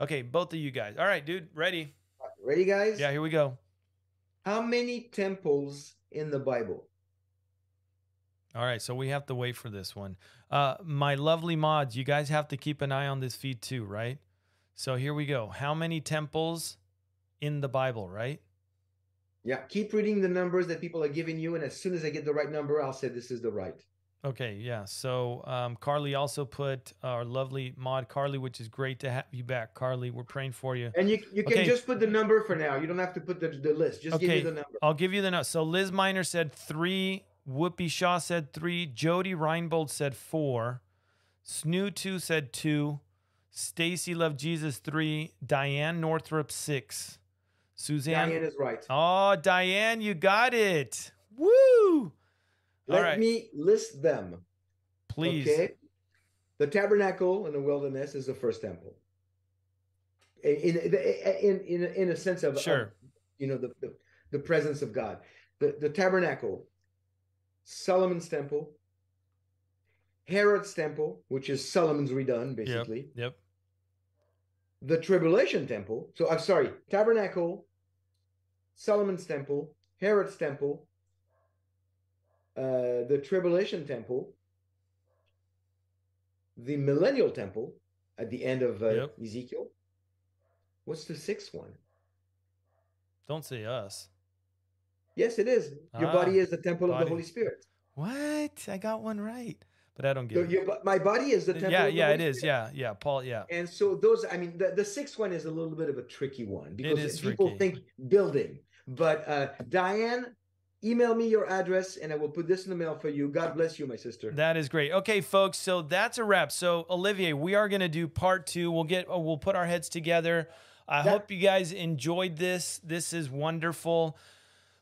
Okay, both of you guys. All right, dude, ready? Ready, guys? Yeah, here we go. How many temples in the Bible? All right, so we have to wait for this one. Uh, my lovely mods, you guys have to keep an eye on this feed too, right? So here we go. How many temples in the Bible, right? Yeah, keep reading the numbers that people are giving you, and as soon as I get the right number, I'll say this is the right. Okay, yeah. So um, Carly also put our lovely mod Carly, which is great to have you back, Carly. We're praying for you. And you you can Okay. just put the number for now. You don't have to put the, the list. Just give me the number. I'll give you the number. So Liz Miner said three. Whoopi Shaw said three. Jody Reinbold said four. Snoo two said two. Stacy Love Jesus three. Diane Northrup six. Suzanne. Diane is right. Oh, Diane, you got it. Woo! Let right. me list them. Please. Okay. The tabernacle in the wilderness is the first temple. In in in in, a sense of of, Sure. you know the, the the presence of God. The the tabernacle, Solomon's temple, Herod's temple, which is Solomon's redone, basically. Yep. The tribulation temple. So I'm sorry, tabernacle, Solomon's temple, Herod's temple, uh, the tribulation temple, the millennial temple at the end of uh, Yep. Ezekiel. What's the sixth one? Don't say us. Yes, it is. Your Ah, body is the temple of the Holy Spirit. What? I got one right, but I don't So get it. your, bo- my body is the temple. Yeah, yeah, it is. Spirit. Yeah, yeah. Paul, yeah. And so those, I mean, the, the sixth one is a little bit of a tricky one because people tricky. think building. But uh, Diane, email me your address and I will put this in the mail for you. God bless you, my sister. That is great. Okay, folks. So that's a wrap. So Olivier, we are going to do part two. We'll get. We'll put our heads together. I That- hope you guys enjoyed this. This is wonderful.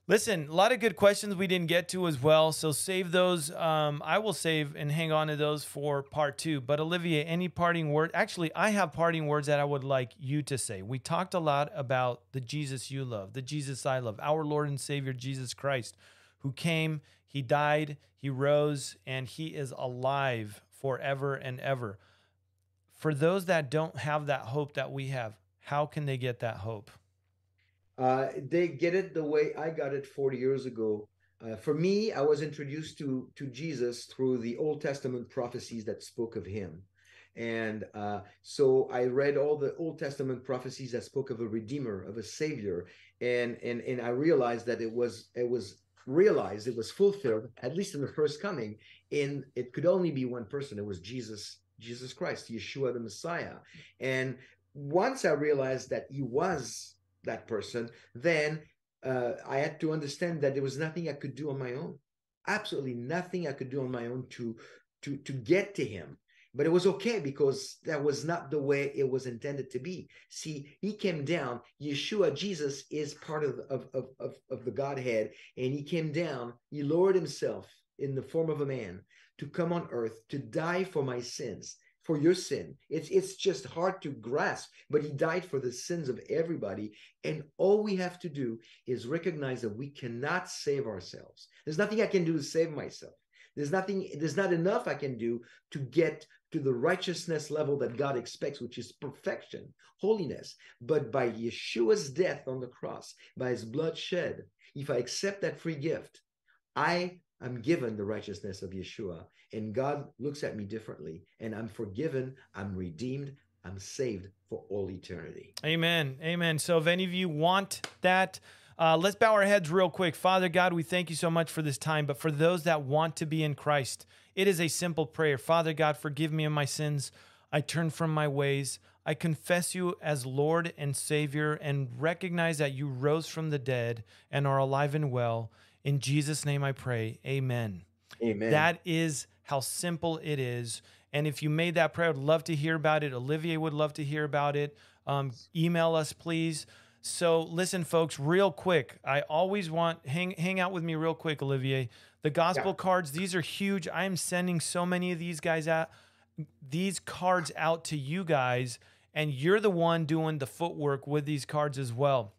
Listen, a lot of good questions we didn't get to as well. So save those. Um, I will save and hang on to those for part two. But Olivia, any parting word? Actually, I have parting words that I would like you to say. We talked a lot about the Jesus you love, the Jesus I love, our Lord and Savior Jesus Christ, who came, he died, he rose, and he is alive forever and ever. For those that don't have that hope that we have, how can they get that hope? Uh, they get it the way I got it 40 years ago. Uh, for me, I was introduced to to Jesus through the Old Testament prophecies that spoke of him. And uh, so I read all the Old Testament prophecies that spoke of a redeemer, of a savior, and and and I realized that it was it was realized it was fulfilled at least in the first coming. In it could only be one person. It was Jesus, Jesus Christ, Yeshua the Messiah. And once I realized that he was that person, then uh, I had to understand that there was nothing I could do on my own. Absolutely nothing I could do on my own to to to get to him. But it was okay because that was not the way it was intended to be. See, he came down. Yeshua, Jesus, is part of of of of, of the Godhead, and he came down. He lowered himself in the form of a man to come on earth to die for my sins for your sin. It's it's just hard to grasp, but he died for the sins of everybody. And all we have to do is recognize that we cannot save ourselves. There's nothing I can do to save myself. There's nothing, there's not enough I can do to get to the righteousness level that God expects, which is perfection, holiness. But by Yeshua's death on the cross, by his blood shed, if I accept that free gift, I am given the righteousness of Yeshua, and God looks at me differently, and I'm forgiven, I'm redeemed, I'm saved for all eternity. Amen. Amen. So if any of you want that, uh, let's bow our heads real quick. Father God, we thank you so much for this time. But for those that want to be in Christ, it is a simple prayer. Father God, forgive me of my sins. I turn from my ways. I confess you as Lord and Savior and recognize that you rose from the dead and are alive and well. In Jesus' name I pray. Amen. Amen. That is how simple it is. And if you made that prayer, I'd love to hear about it. Olivier would love to hear about it. Um, email us, please. So listen, folks, real quick. I always want hang hang out with me real quick, Olivier. The gospel Yeah. cards, these are huge. I am sending so many of these guys out these cards out to you guys, and you're the one doing the footwork with these cards as well.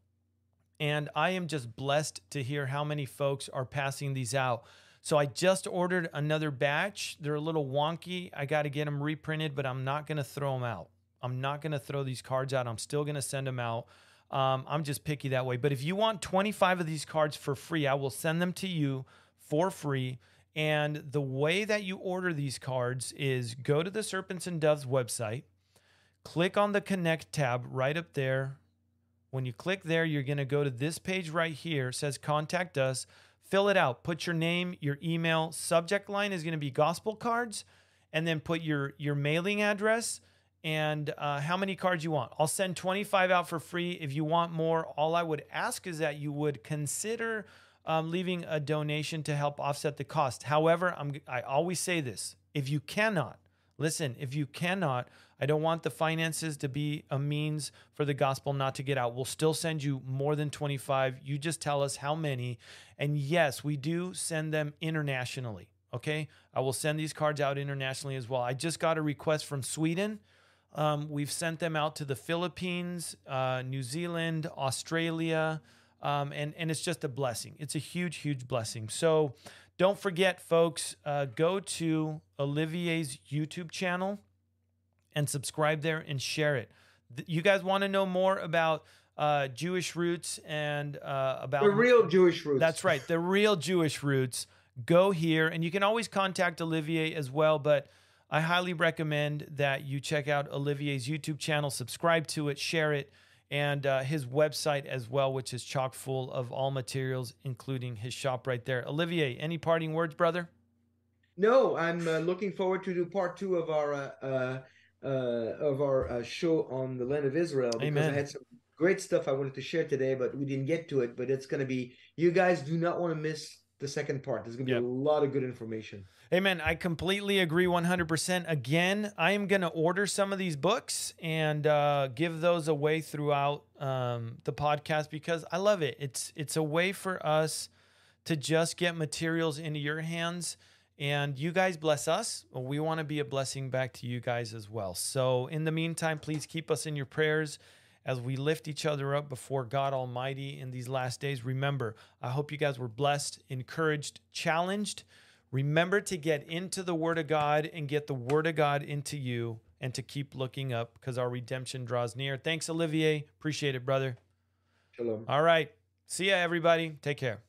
And I am just blessed to hear how many folks are passing these out. So I just ordered another batch. They're a little wonky. I got to get them reprinted, but I'm not going to throw them out. I'm not going to throw these cards out. I'm still going to send them out. Um, I'm just picky that way. But if you want 25 of these cards for free, I will send them to you for free. And the way that you order these cards is go to the Serpents and Doves website, click on the Connect tab right up there. When you click there, you're going to go to this page right here. It says Contact Us. Fill it out. Put your name, your email. Subject line is going to be gospel cards. And then put your, your mailing address and uh, how many cards you want. I'll send 25 out for free. If you want more, all I would ask is that you would consider um, leaving a donation to help offset the cost. However, I'm, I always say this if you cannot, listen, if you cannot, I don't want the finances to be a means for the gospel not to get out. We'll still send you more than 25. You just tell us how many. And yes, we do send them internationally. Okay. I will send these cards out internationally as well. I just got a request from Sweden. Um, we've sent them out to the Philippines, uh, New Zealand, Australia, um, and and it's just a blessing. It's a huge, huge blessing. So don't forget, folks, uh, go to Olivier's YouTube channel and subscribe there and share it. You guys want to know more about uh, Jewish roots and uh, about the real Jewish roots. That's right, the real Jewish roots. Go here, and you can always contact Olivier as well, but I highly recommend that you check out Olivier's YouTube channel, subscribe to it, share it, and uh, his website as well, which is chock full of all materials, including his shop right there. Olivier, any parting words, brother? No, I'm uh, looking forward to do part two of our uh, uh, uh of our uh, show on the land of Israel because Amen. I had some great stuff I wanted to share today, but we didn't get to it. But it's going to be you guys do not want to miss the second part. There's going to be yep. a lot of good information. Amen. I completely agree 100%. Again, I am going to order some of these books and uh, give those away throughout um, the podcast because I love it. It's it's a way for us to just get materials into your hands and you guys bless us. We want to be a blessing back to you guys as well. So, in the meantime, please keep us in your prayers as we lift each other up before God Almighty in these last days. Remember, I hope you guys were blessed, encouraged, challenged. Remember to get into the Word of God and get the Word of God into you and to keep looking up because our redemption draws near. Thanks, Olivier. Appreciate it, brother. Shalom. All right. See ya, everybody. Take care.